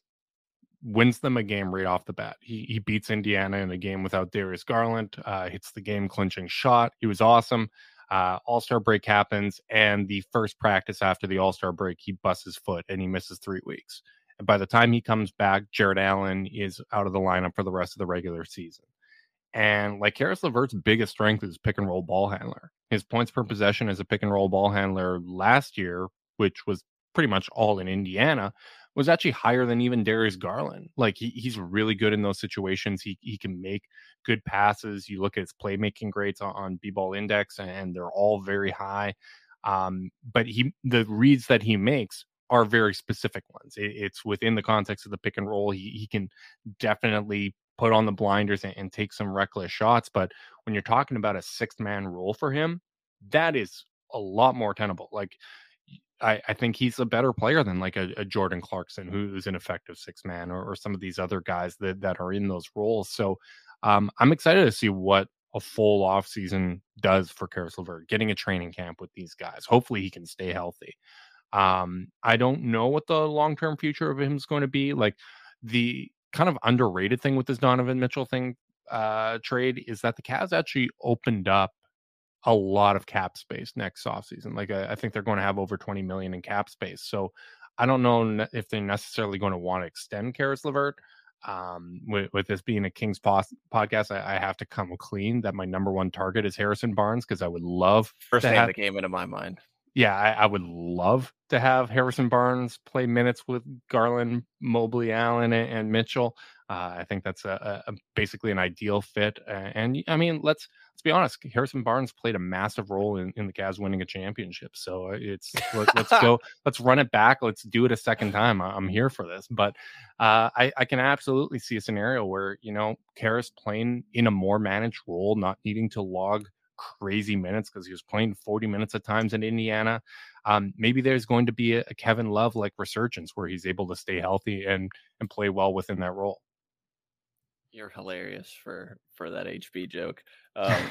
wins them a game right off the bat. He he beats Indiana in a game without Darius Garland, uh, hits the game clinching shot. He was awesome. Uh, All Star break happens, and the first practice after the All Star break, he busts his foot and he misses three weeks. And by the time he comes back, Jarrett Allen is out of the lineup for the rest of the regular season. And like Caris LeVert's biggest strength is pick and roll ball handler. His points per possession as a pick and roll ball handler last year, which was pretty much all in Indiana, was actually higher than even Darius Garland. Like he, he's really good in those situations. He he can make good passes. You look at his playmaking grades on, on B-ball index, and they're all very high. Um, but he the reads that he makes are very specific ones. It, it's within the context of the pick and roll. He he can definitely put on the blinders and, and take some reckless shots. But when you're talking about a sixth man role for him, that is a lot more tenable. Like I, I, think he's a better player than like a, a Jordan Clarkson, who's an effective six man, or, or, some of these other guys that, that are in those roles. So um, I'm excited to see what a full off season does for Caris LeVert, getting a training camp with these guys. Hopefully he can stay healthy. Um, I don't know what the long term future of him is going to be. Like the kind of underrated thing with this Donovan Mitchell thing uh, trade is that the Cavs actually opened up a lot of cap space next offseason. Like I, I think they're going to have over 20 million in cap space. So I don't know if they're necessarily going to want to extend Caris LeVert. Um, with, with, this being a Kings pos- podcast, I, I, have to come clean that my number one target is Harrison Barnes because I would love first name have, that came into my mind yeah, I, I, would love to have Harrison Barnes play minutes with Garland, Mobley, Allen, and, and Mitchell. Uh, I think that's a, a, basically an ideal fit. Uh, and I mean, let's let's be honest. Harrison Barnes played a massive role in, in the Cavs winning a championship. So uh, it's let, us go, let's run it back. Let's do it a second time. I'm here for this. But uh, I, I can absolutely see a scenario where you know Caris playing in a more managed role, not needing to log crazy minutes because he was playing 40 minutes at times in Indiana. Um, maybe there's going to be a, a Kevin Love like resurgence where he's able to stay healthy and and play well within that role. You're hilarious for for that HB joke. Um,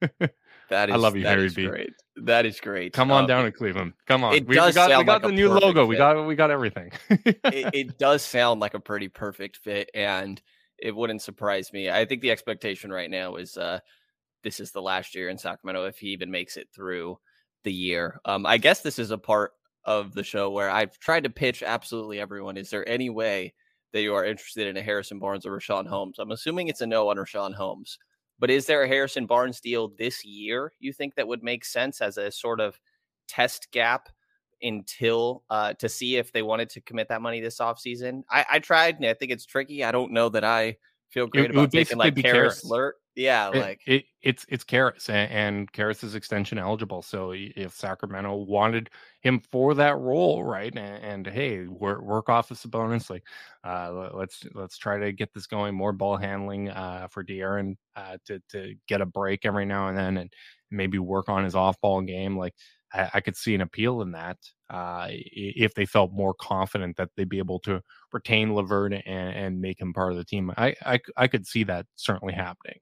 that is, I love you, Harry B. Great. That is great. Come on um, down to Cleveland. Come on. It we, does we got, sound we got like the new logo. Fit. We got we got everything. it, it does sound like a pretty perfect fit, and it wouldn't surprise me. I think the expectation right now is uh, this is the last year in Sacramento if he even makes it through the year. Um, I guess this is a part of the show where I've tried to pitch absolutely everyone. Is there any way that you are interested in a Harrison Barnes or Richaun Holmes? I'm assuming it's a no on Richaun Holmes, but is there a Harrison Barnes deal this year you think that would make sense as a sort of test gap until uh, to see if they wanted to commit that money this offseason? I, I tried and I think it's tricky. I don't know that I feel great it, about it taking like Lert yeah, it, like it, it's it's Caris and, and Caris is extension eligible. So if Sacramento wanted him for that role, right, and, and hey, work, work off of Sabonis, like uh, let's let's try to get this going. More ball handling uh, for De'Aaron uh, to to get a break every now and then, and maybe work on his off ball game. Like I, I could see an appeal in that uh, if they felt more confident that they'd be able to retain LeVert and, and make him part of the team. I, I, I could see that certainly happening.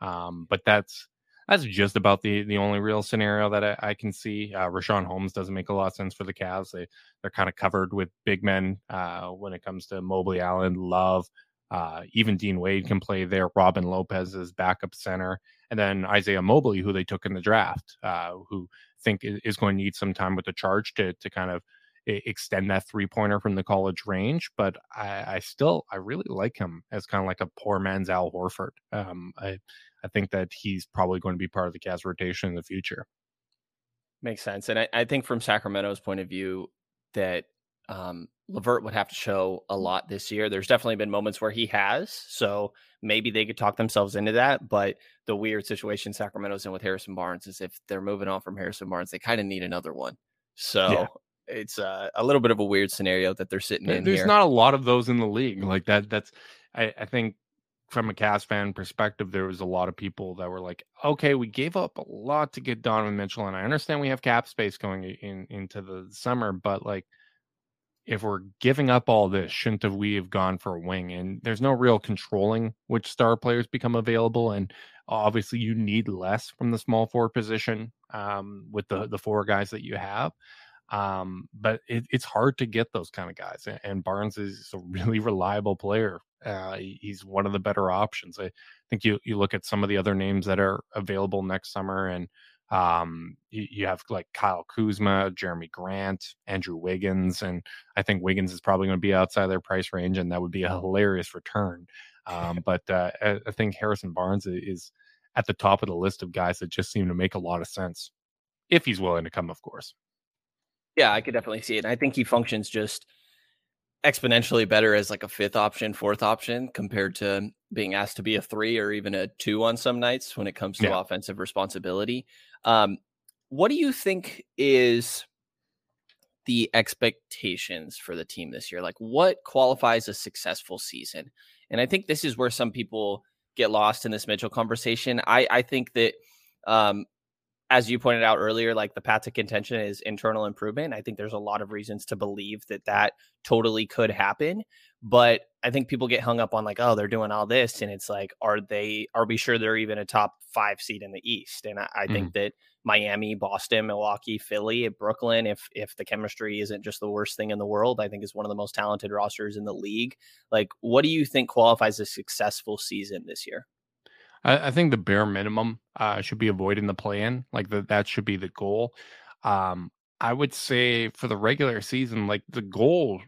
Um, but that's that's just about the the only real scenario that I, I can see. Uh, Richaun Holmes doesn't make a lot of sense for the Cavs. They they're kind of covered with big men uh, when it comes to Mobley, Allen, Love. Uh, even Dean Wade can play there. Robin Lopez is backup center, and then Isaiah Mobley, who they took in the draft, uh, who think is going to need some time with the charge to to kind of extend that three pointer from the college range. But I, I, still I really like him as kind of like a poor man's Al Horford. Um, I I think that he's probably going to be part of the Cavs rotation in the future. Makes sense, and I, I think from Sacramento's point of view that um, LeVert would have to show a lot this year. There's definitely been moments where he has, so maybe they could talk themselves into that. But the weird situation Sacramento's in with Harrison Barnes is if they're moving on from Harrison Barnes, they kind of need another one. So yeah. it's uh, a little bit of a weird scenario that they're sitting in. There's here. not a lot of those in the league like that. That's I, I think from a Cavs fan perspective, there was a lot of people that were like, "Okay, we gave up a lot to get Donovan Mitchell, and I understand we have cap space going in into the summer, but like." If we're giving up all this, shouldn't have we have gone for a wing? And there's no real controlling which star players become available. And obviously, you need less from the small forward position um, with the the four guys that you have. Um, but it, it's hard to get those kind of guys. And Barnes is a really reliable player. Uh, he's one of the better options. I think you you look at some of the other names that are available next summer, and um, you, you, have like Kyle Kuzma, Jerami Grant, Andrew Wiggins, and I think Wiggins is probably going to be outside their price range, and that would be a hilarious return. Um, but uh, I, think Harrison Barnes is at the top of the list of guys that just seem to make a lot of sense if he's willing to come, of course. Yeah, I could definitely see it. I think he functions just exponentially better as like a fifth option, fourth option compared to being asked to be a three or even a two on some nights when it comes to yeah. offensive responsibility. Um, what do you think is the expectations for the team this year? Like, what qualifies a successful season? And I think this is where some people get lost in this Mitchell conversation. I, I think that, um, as you pointed out earlier, like the path to contention is internal improvement. I think there's a lot of reasons to believe that that totally could happen. But I think people get hung up on like, oh, they're doing all this, and it's like, are they? Are we sure they're even a top five seed in the East? And I, I mm think mm-hmm. that Miami, Boston, Milwaukee, Philly, Brooklyn, if if the chemistry isn't just the worst thing in the world, I think is one of the most talented rosters in the league. Like, what do you think qualifies a successful season this year? I, I think the bare minimum uh, should be avoiding the play-in. Like the, that should be the goal. Um, I would say for the regular season, like the goal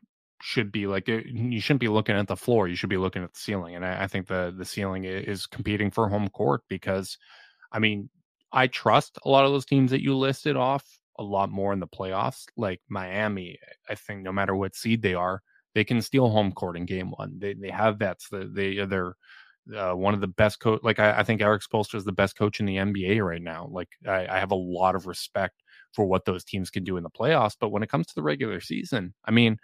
should be like uh, you shouldn't be looking at the floor you should be looking at the ceiling and I, I, think the the ceiling is competing for home court because i mean i trust a lot of those teams that you listed off a lot more in the playoffs like miami i think no matter what seed they are they can steal home court in game one they, they have vets they they're uh, one of the best coach like I, I, think erik spoelstra is the best coach in the nba right now like I, I have a lot of respect for what those teams can do in the playoffs but when it comes to the regular season i mean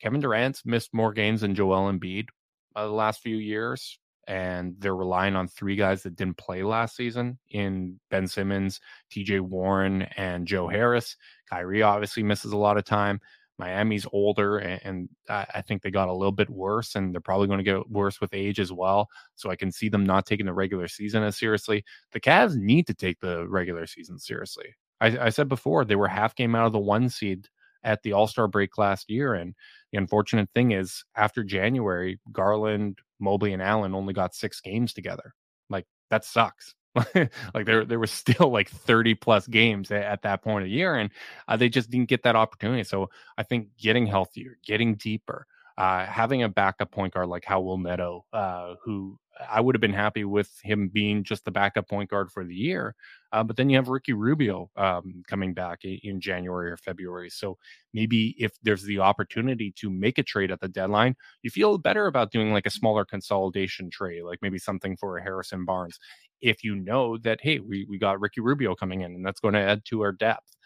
Kevin Durant's missed more games than Joel Embiid uh, the last few years, and they're relying on three guys that didn't play last season in Ben Simmons, TJ Warren, and Joe Harris. Kyrie obviously misses a lot of time. Miami's older, and, and I think they got a little bit worse, and they're probably going to get worse with age as well. So I can see them not taking the regular season as seriously. The Cavs need to take the regular season seriously. I, I said before they were half game out of the one seed at the All Star break last year, and the unfortunate thing is, after January, Garland, Mobley, and Allen only got six games together. Like that sucks. like there, there was still like 30 plus games at, at that point of the year, and uh, they just didn't get that opportunity. So I think getting healthier, getting deeper, uh, having a backup point guard like Raul Neto, uh, who I would have been happy with him being just the backup point guard for the year. Uh, but then you have Ricky Rubio um, coming back in January or February. So maybe if there's the opportunity to make a trade at the deadline, you feel better about doing like a smaller consolidation trade, like maybe something for Harrison Barnes. If you know that, hey, we, we got Ricky Rubio coming in and that's going to add to our depth.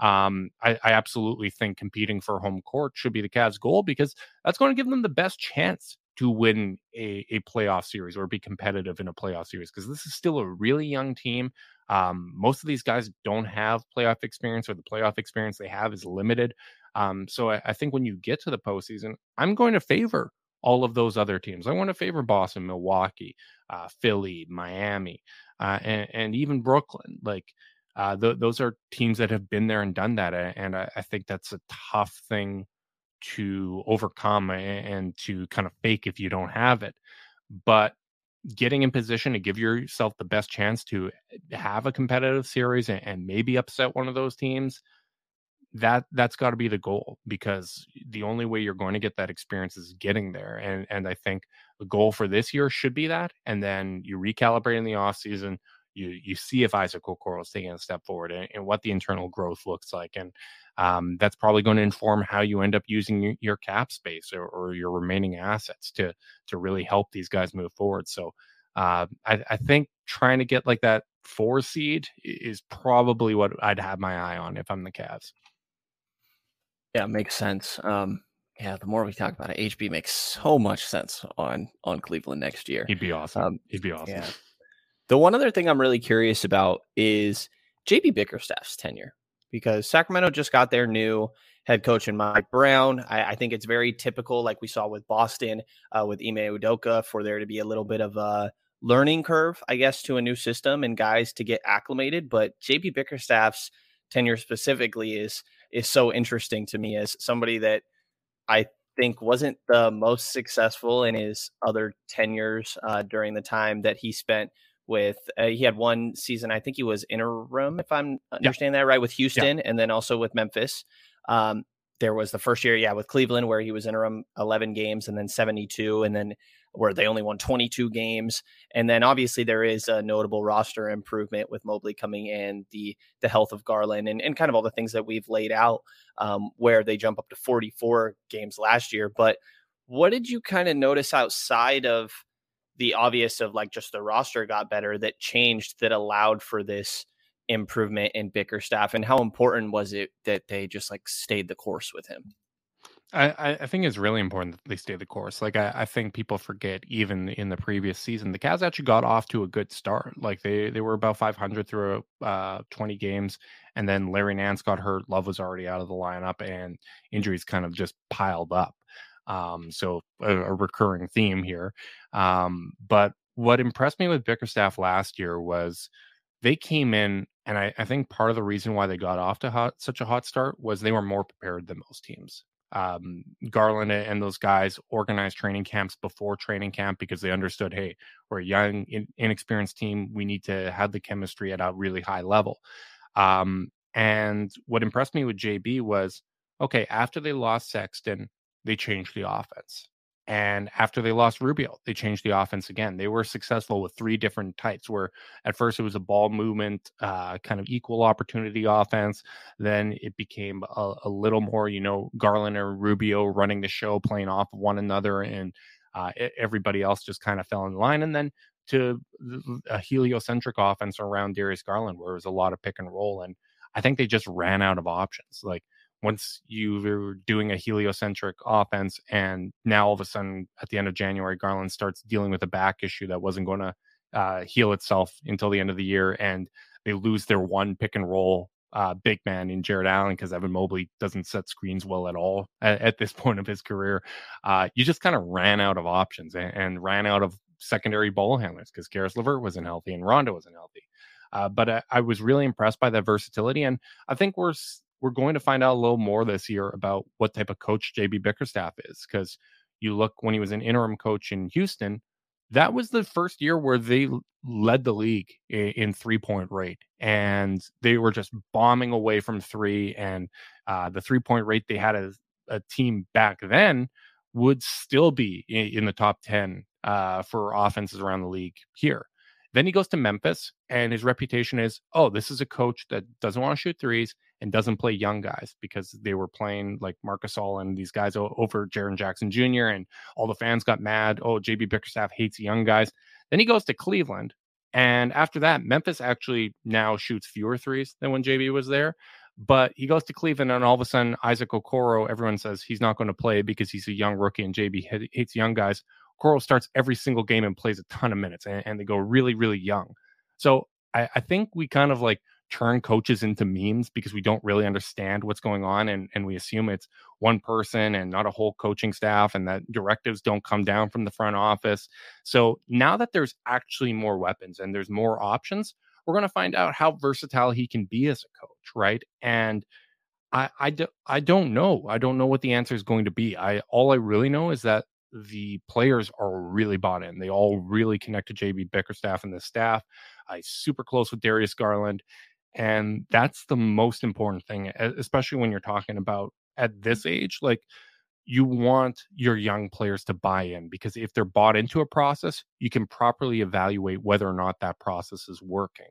Um, I, I absolutely think competing for home court should be the Cavs' goal because that's going to give them the best chance to win a, a playoff series or be competitive in a playoff series because this is still a really young team. Um, most of these guys don't have playoff experience, or the playoff experience they have is limited. Um, so I, I think when you get to the postseason, I'm going to favor all of those other teams. I want to favor Boston, Milwaukee, uh, Philly, Miami, uh, and, and, even Brooklyn. Like uh, th- those are teams that have been there and done that, and I, I think that's a tough thing to overcome and, to kind of fake if you don't have it. But getting in position to give yourself the best chance to have a competitive series and, and maybe upset one of those teams that that's got to be the goal because the only way you're going to get that experience is getting there and and i think the goal for this year should be that and then you recalibrate in the off season you you see if isaac okoro is taking a step forward and, and, what the internal growth looks like and um, that's probably going to inform how you end up using your, cap space or, or, your remaining assets to to really help these guys move forward so uh, I, I think trying to get like that four seed is probably what I'd have my eye on if I'm the Cavs. Yeah, makes sense. Um, yeah, the more we talk about it, HB makes so much sense on on Cleveland next year. He'd be awesome. Um, He'd be awesome. Yeah. The one other thing I'm really curious about is JB Bickerstaff's tenure because Sacramento just got their new head coach in Mike Brown. I, I think it's very typical, like we saw with Boston uh, with Ime Udoka, for there to be a little bit of a learning curve, I guess, to a new system and guys to get acclimated. But JB Bickerstaff's tenure specifically is is so interesting to me as somebody that I think wasn't the most successful in his other tenures uh, during the time that he spent with uh, he had one season i think he was interim if i'm understanding yeah. that right with houston yeah. and then also with memphis um, there was the first year yeah with cleveland where he was interim 11 games and then 72 and then where they only won 22 games. And then obviously there is a notable roster improvement with Mobley coming in, the the health of Garland, and, and kind of all the things that we've laid out, um, where they jump up to 44 games last year. But what did you kind of notice outside of the obvious of like just the roster got better that changed that allowed for this improvement in Bickerstaff, and how important was it that they just like stayed the course with him? I, I think it's really important that they stay the course. Like I, I think people forget even in the previous season, the Cavs actually got off to a good start. Like they they were about 500 through uh 20 games, and then Larry Nance got hurt. Love was already out of the lineup, and injuries kind of just piled up. Um, so a, a recurring theme here. Um, but what impressed me with Bickerstaff last year was they came in, and I, I think part of the reason why they got off to hot, such a hot start was they were more prepared than most teams um, Garland and those guys organized training camps before training camp because they understood, hey, we're a young, inexperienced team. We need to have the chemistry at a really high level. Um, and what impressed me with JB was, okay, after they lost Sexton, they changed the offense. And after they lost Rubio, they changed the offense again. They were successful with three different types where at first it was a ball movement, uh, kind of equal opportunity offense. Then it became a, a, little more, you know, Garland or Rubio running the show, playing off one another, and uh, everybody else just kind of fell in line. And then to a heliocentric offense around Darius Garland, where it was a lot of pick and roll. And I think they just ran out of options. Like once you were doing a heliocentric offense and now all of a sudden at the end of January, Garland starts dealing with a back issue that wasn't going to uh, heal itself until the end of the year. And they lose their one pick and roll uh, big man in Jarrett Allen because Evan Mobley doesn't set screens well at all at, at this point of his career. Uh, you just kind of ran out of options and, and, ran out of secondary ball handlers because Caris LeVert wasn't healthy and Rondo wasn't healthy. Uh, but I, I, was really impressed by that versatility, and I think we're we're going to find out a little more this year about what type of coach JB Bickerstaff is. Because you look when he was an interim coach in Houston, that was the first year where they led the league in, in three point rate, and they were just bombing away from three. And uh, the three point rate they had as a team back then would still be in, in the top 10 uh, for offenses around the league here. Then he goes to Memphis, and his reputation is oh, this is a coach that doesn't want to shoot threes and doesn't play young guys because they were playing like Marcus Gasol and these guys over Jaren Jackson Jr. and all the fans got mad. Oh, JB Bickerstaff hates young guys. Then he goes to Cleveland. And after that, Memphis actually now shoots fewer threes than when JB was there. But he goes to Cleveland, and all of a sudden, Isaac Okoro, everyone says he's not going to play because he's a young rookie and JB hates young guys. Okoro starts every single game and plays a ton of minutes, and, and they go really, really young. So I, I think we kind of like turn coaches into memes because we don't really understand what's going on and, and we assume it's one person and not a whole coaching staff and that directives don't come down from the front office. So now that there's actually more weapons and there's more options, we're going to find out how versatile he can be as a coach, right? And I I, do, I don't know. I don't know what the answer is going to be. I all I really know is that the players are really bought in. They all really connect to JB Bickerstaff and the staff. I super close with Darius Garland. And that's the most important thing, especially when you're talking about at this age. Like, you want your young players to buy in because if they're bought into a process, you can properly evaluate whether or not that process is working.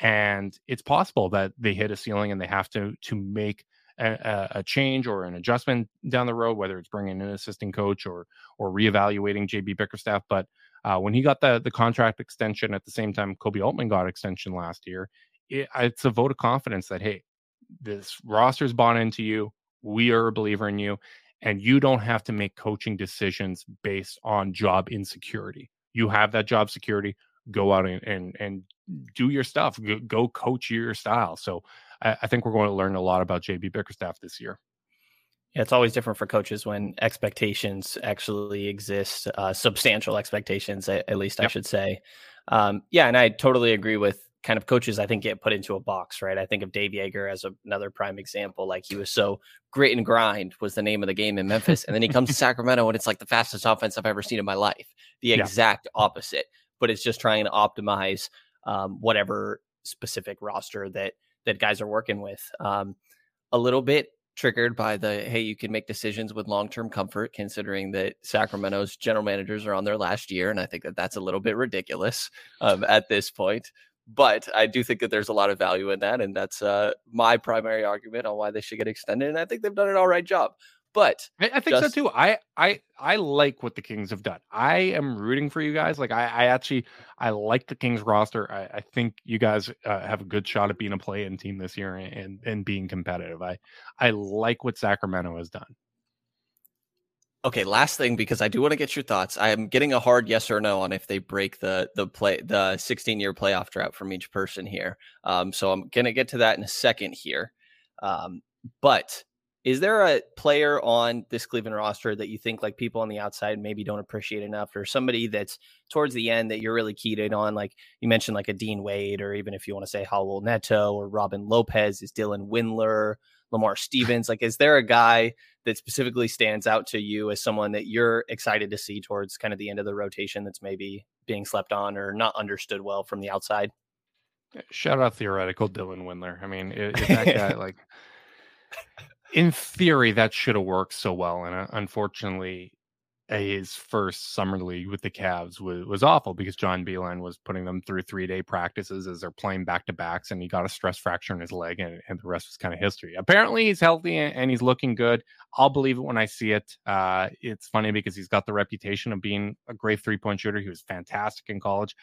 And it's possible that they hit a ceiling and they have to to make a, a, change or an adjustment down the road, whether it's bringing an assistant coach or or reevaluating JB Bickerstaff. But uh, when he got the the contract extension at the same time Koby Altman got extension last year, it, it's a vote of confidence that hey, this roster's bought into you. We are a believer in you, and you don't have to make coaching decisions based on job insecurity. You have that job security. Go out and and, and do your stuff. Go, go coach your style. So I, I think we're going to learn a lot about JB Bickerstaff this year. Yeah, it's always different for coaches when expectations actually exist, uh, substantial expectations, at, at least yep. I should say. Um, yeah, and I totally agree with kind of coaches. I think get put into a box, right? I think of Dave Joerger as a, another prime example. Like he was so grit and grind was the name of the game in Memphis, and then he comes to Sacramento and it's like the fastest offense I've ever seen in my life. The exact yeah. opposite, but it's just trying to optimize um, whatever specific roster that that guys are working with. Um, a little bit triggered by the hey, you can make decisions with long term comfort, considering that Sacramento's general managers are on their last year, and I think that that's a little bit ridiculous um, at this point. But I do think that there's a lot of value in that, and that's uh, my primary argument on why they should get extended. And I think they've done an all right job. But I, I think just... so too. I I I like what the Kings have done. I am rooting for you guys. Like I, I actually I like the Kings roster. I, I think you guys uh, have a good shot at being a play-in team this year and, and and being competitive. I I like what Sacramento has done. Okay, last thing because I do want to get your thoughts. I am getting a hard yes or no on if they break the the play the 16 year playoff drought from each person here. Um, so I'm gonna get to that in a second here. Um, but is there a player on this Cleveland roster that you think like people on the outside maybe don't appreciate enough, or somebody that's towards the end that you're really keyed in on? Like you mentioned, like a Dean Wade, or even if you want to say Raul Neto or Robin Lopez, is Dylan Windler, Lamar Stevens? like, is there a guy that specifically stands out to you as someone that you're excited to see towards kind of the end of the rotation that's maybe being slept on or not understood well from the outside? Shout out theoretical Dylan Windler. I mean, if that guy like in theory, that should have worked so well, and uh, unfortunately, his first summer league with the Cavs was, was awful because John Beilein was putting them through three day practices as they're playing back to backs, and he got a stress fracture in his leg, and, and the rest was kind of history. Apparently, he's healthy and, and, he's looking good. I'll believe it when I see it. Uh, it's funny because he's got the reputation of being a great three point shooter. He was fantastic in college,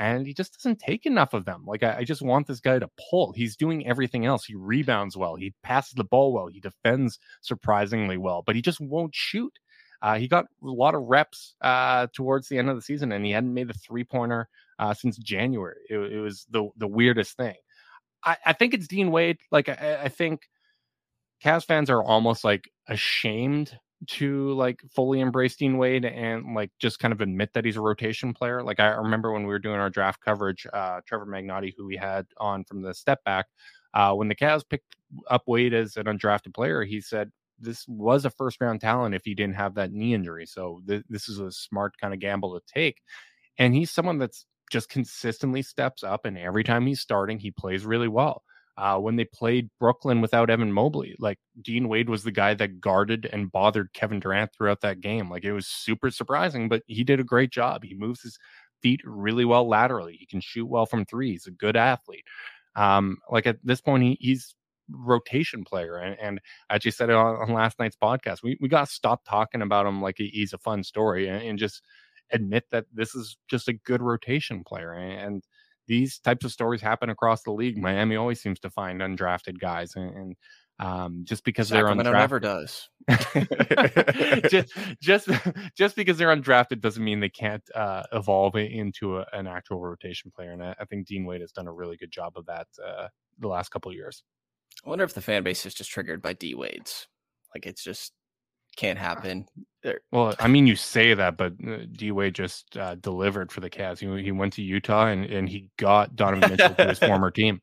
and he just doesn't take enough of them. Like I, I, just want this guy to pull. He's doing everything else. He rebounds well. He passes the ball well. He defends surprisingly well, but he just won't shoot. Uh, he got a lot of reps uh, towards the end of the season, and he hadn't made a three pointer uh, since January. It, it, was the the weirdest thing. I, I think it's Dean Wade. Like I, I think Cavs fans are almost like ashamed to like fully embrace Dean Wade and like just kind of admit that he's a rotation player. Like I remember when we were doing our draft coverage, uh, Trevor Magnotti, who we had on from the step back, uh, when the Cavs picked up Wade as an undrafted player, he said this was a first round talent if he didn't have that knee injury. So th- this is a smart kind of gamble to take. And he's someone that's just consistently steps up, and every time he's starting, he plays really well uh, when they played Brooklyn without Evan Mobley. Like Dean Wade was the guy that guarded and bothered Kevin Durant throughout that game. Like it was super surprising, but he did a great job. He moves his feet really well laterally. He can shoot well from three. He's a good athlete. Um, like at this point, he, he's rotation player. And, and I actually said it on, on, last night's podcast. We we got to stop talking about him like he's a fun story and, and, just admit that this is just a good rotation player. And, and these types of stories happen across the league. Miami always seems to find undrafted guys, and, and Um, just because Sacramento they're undrafted, never does. just just just because they're undrafted doesn't mean they can't uh, evolve into a, an actual rotation player. And I, I, think Dean Wade has done a really good job of that uh, the last couple of years. I wonder if the fan base is just triggered by D Wade's. Like it's just can't happen. They're... Well, I mean, you say that, but uh, D Wade just uh, delivered for the Cavs. He, he went to Utah and, and he got Donovan Mitchell to his former team.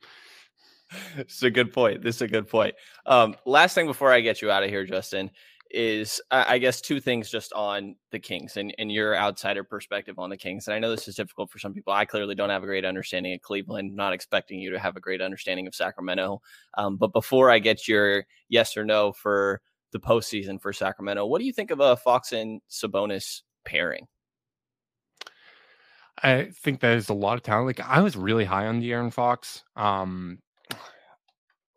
It's a good point. This is a good point. Um, last thing before I get you out of here, Justin, is I guess two things just on the Kings and, and your outsider perspective on the Kings. And I know this is difficult for some people. I clearly don't have a great understanding of Cleveland, not expecting you to have a great understanding of Sacramento. Um, but before I get your yes or no for the postseason for Sacramento. What do you think of a Fox and Sabonis pairing? I think there's a lot of talent. Like I was really high on De'Aaron Fox. Um,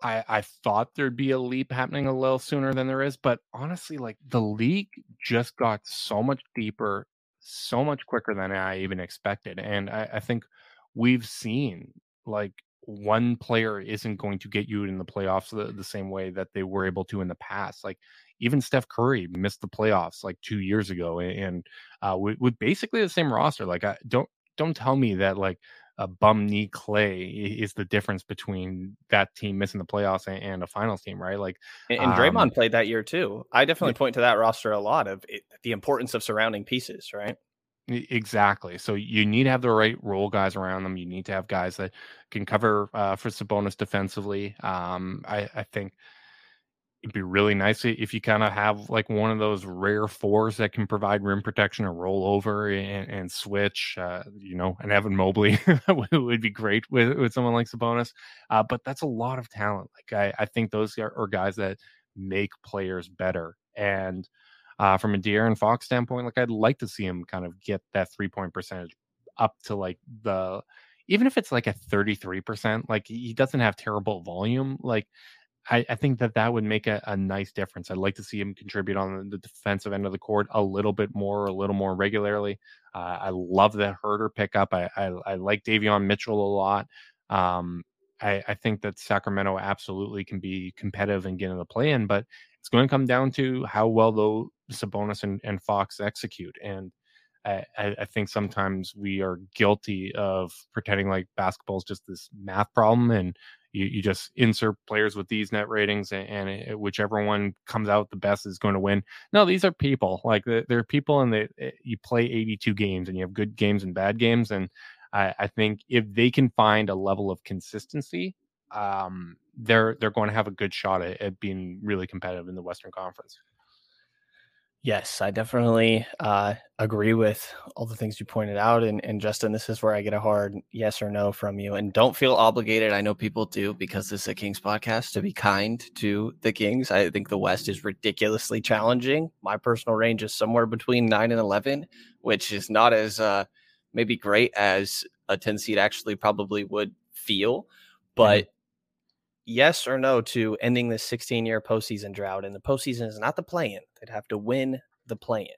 I I thought there'd be a leap happening a little sooner than there is, but honestly, like the league just got so much deeper, so much quicker than I even expected, and I, I think we've seen like one player isn't going to get you in the playoffs the, the same way that they were able to in the past. Like even Steph Curry missed the playoffs like two years ago, and uh, with, with basically the same roster. Like I don't don't tell me that like a bum knee clay is the difference between that team missing the playoffs and, and a finals team, right? Like, and, and Draymond um, played that year too. I definitely yeah. point to that roster a lot of it, the importance of surrounding pieces, right? Exactly. So you need to have the right role guys around them. You need to have guys that can cover uh, for Sabonis defensively. Um, I, I think it'd be really nice if you kind of have like one of those rare fours that can provide rim protection or roll over and, and switch. Uh, you know, and Evan Mobley would be great with, with someone like Sabonis. Uh, but that's a lot of talent. Like I, I think those are, are guys that make players better. And uh, from a De'Aaron Fox standpoint, like I'd like to see him kind of get that three point percentage up to like the even if it's like a 33%, like he doesn't have terrible volume. Like I, I think that that would make a, a, nice difference. I'd like to see him contribute on the defensive end of the court a little bit more, a little more regularly. Uh, I love the Huerter pickup. I, I, I like Davion Mitchell a lot. Um, I, I, think that Sacramento absolutely can be competitive and get in the play in, but it's going to come down to how well though Sabonis and, and Fox execute. And I, I, think sometimes we are guilty of pretending like basketball is just this math problem and you, you just insert players with these net ratings and, and it, whichever one comes out the best is going to win. No, these are people like they're people and they, eh, you play 82 games and you have good games and bad games. And I, I think if they can find a level of consistency, um, they're they're going to have a good shot at, at being really competitive in the Western Conference. Yes, I definitely uh, agree with all the things you pointed out. And, and Justin, this is where I get a hard yes or no from you. And don't feel obligated. I know people do because this is a Kings podcast to be kind to the Kings. I think the West is ridiculously challenging. My personal range is somewhere between nine and 11, which is not as uh, maybe great as a 10 seed actually probably would feel. But mm-hmm yes or no to ending this 16 year postseason drought? And the postseason is not the play in, they'd have to win the play in.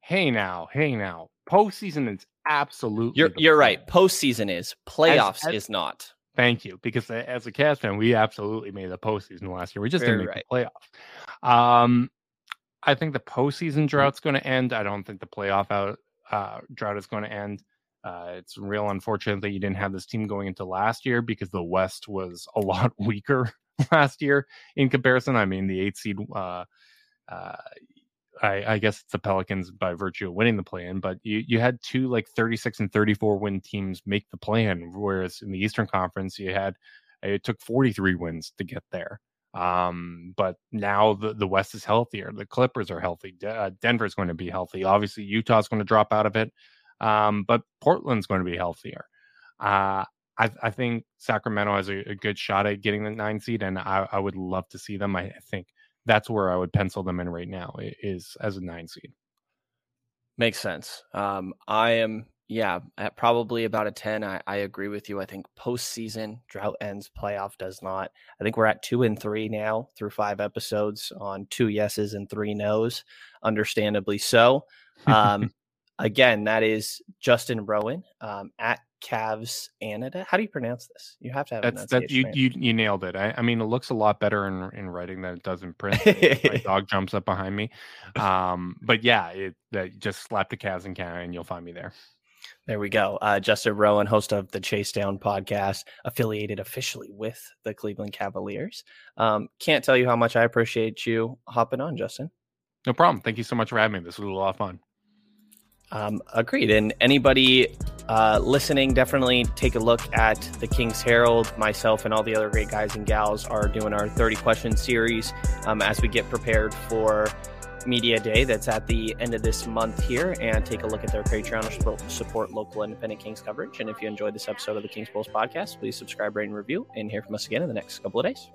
Hey now, hey now. Postseason is absolutely. You're, you're right. Postseason is, playoffs as, as, is not. Thank you. Because as a Cavs fan, we absolutely made the postseason last year. We just Very didn't make right. the playoff. Um, I think the postseason mm-hmm. drought's going to end. I don't think the playoff out uh, drought is going to end. Uh, it's real unfortunate that you didn't have this team going into last year because the West was a lot weaker last year in comparison. I mean, the eight seed, uh, uh, I, I, guess it's the Pelicans by virtue of winning the play in, but you, you had two like 36 and 34 win teams make the play in, whereas in the Eastern Conference, you had it took 43 wins to get there. Um, but now the, the West is healthier. The Clippers are healthy. De- uh, Denver's going to be healthy. Obviously, Utah's going to drop out of it. Um, but Portland's going to be healthier. Uh, I, I, think Sacramento has a, a, good shot at getting the nine seed, and I, I would love to see them. I, I, think that's where I would pencil them in right now is as a nine seed. Makes sense. Um, I am, yeah, at probably about a 10. I, I agree with you. I think postseason drought ends, playoff does not. I think we're at two and three now through five episodes on two yeses and three nos, understandably so. Um, Again, that is Justin Rowan um, at Cavs Anida. How do you pronounce this? You have to have that's that you, you you nailed it. I, I mean, it looks a lot better in in writing than it does in print. My dog jumps up behind me, um, but yeah, it that just slap the Cavs in Canada and you'll find me there. There we go. Uh, Justin Rowan, host of the Chase Down podcast, affiliated officially with the Cleveland Cavaliers. Um, can't tell you how much I appreciate you hopping on, Justin. No problem. Thank you so much for having me. This was a lot of fun. Um, agreed. And anybody uh, listening, definitely take a look at the King's Herald. Myself and all the other great guys and gals are doing our 30 question series um, as we get prepared for Media Day that's at the end of this month here and take a look at their Patreon to support local independent Kings coverage. And if you enjoyed this episode of the Kings Pulse podcast, please subscribe, rate, and review and hear from us again in the next couple of days.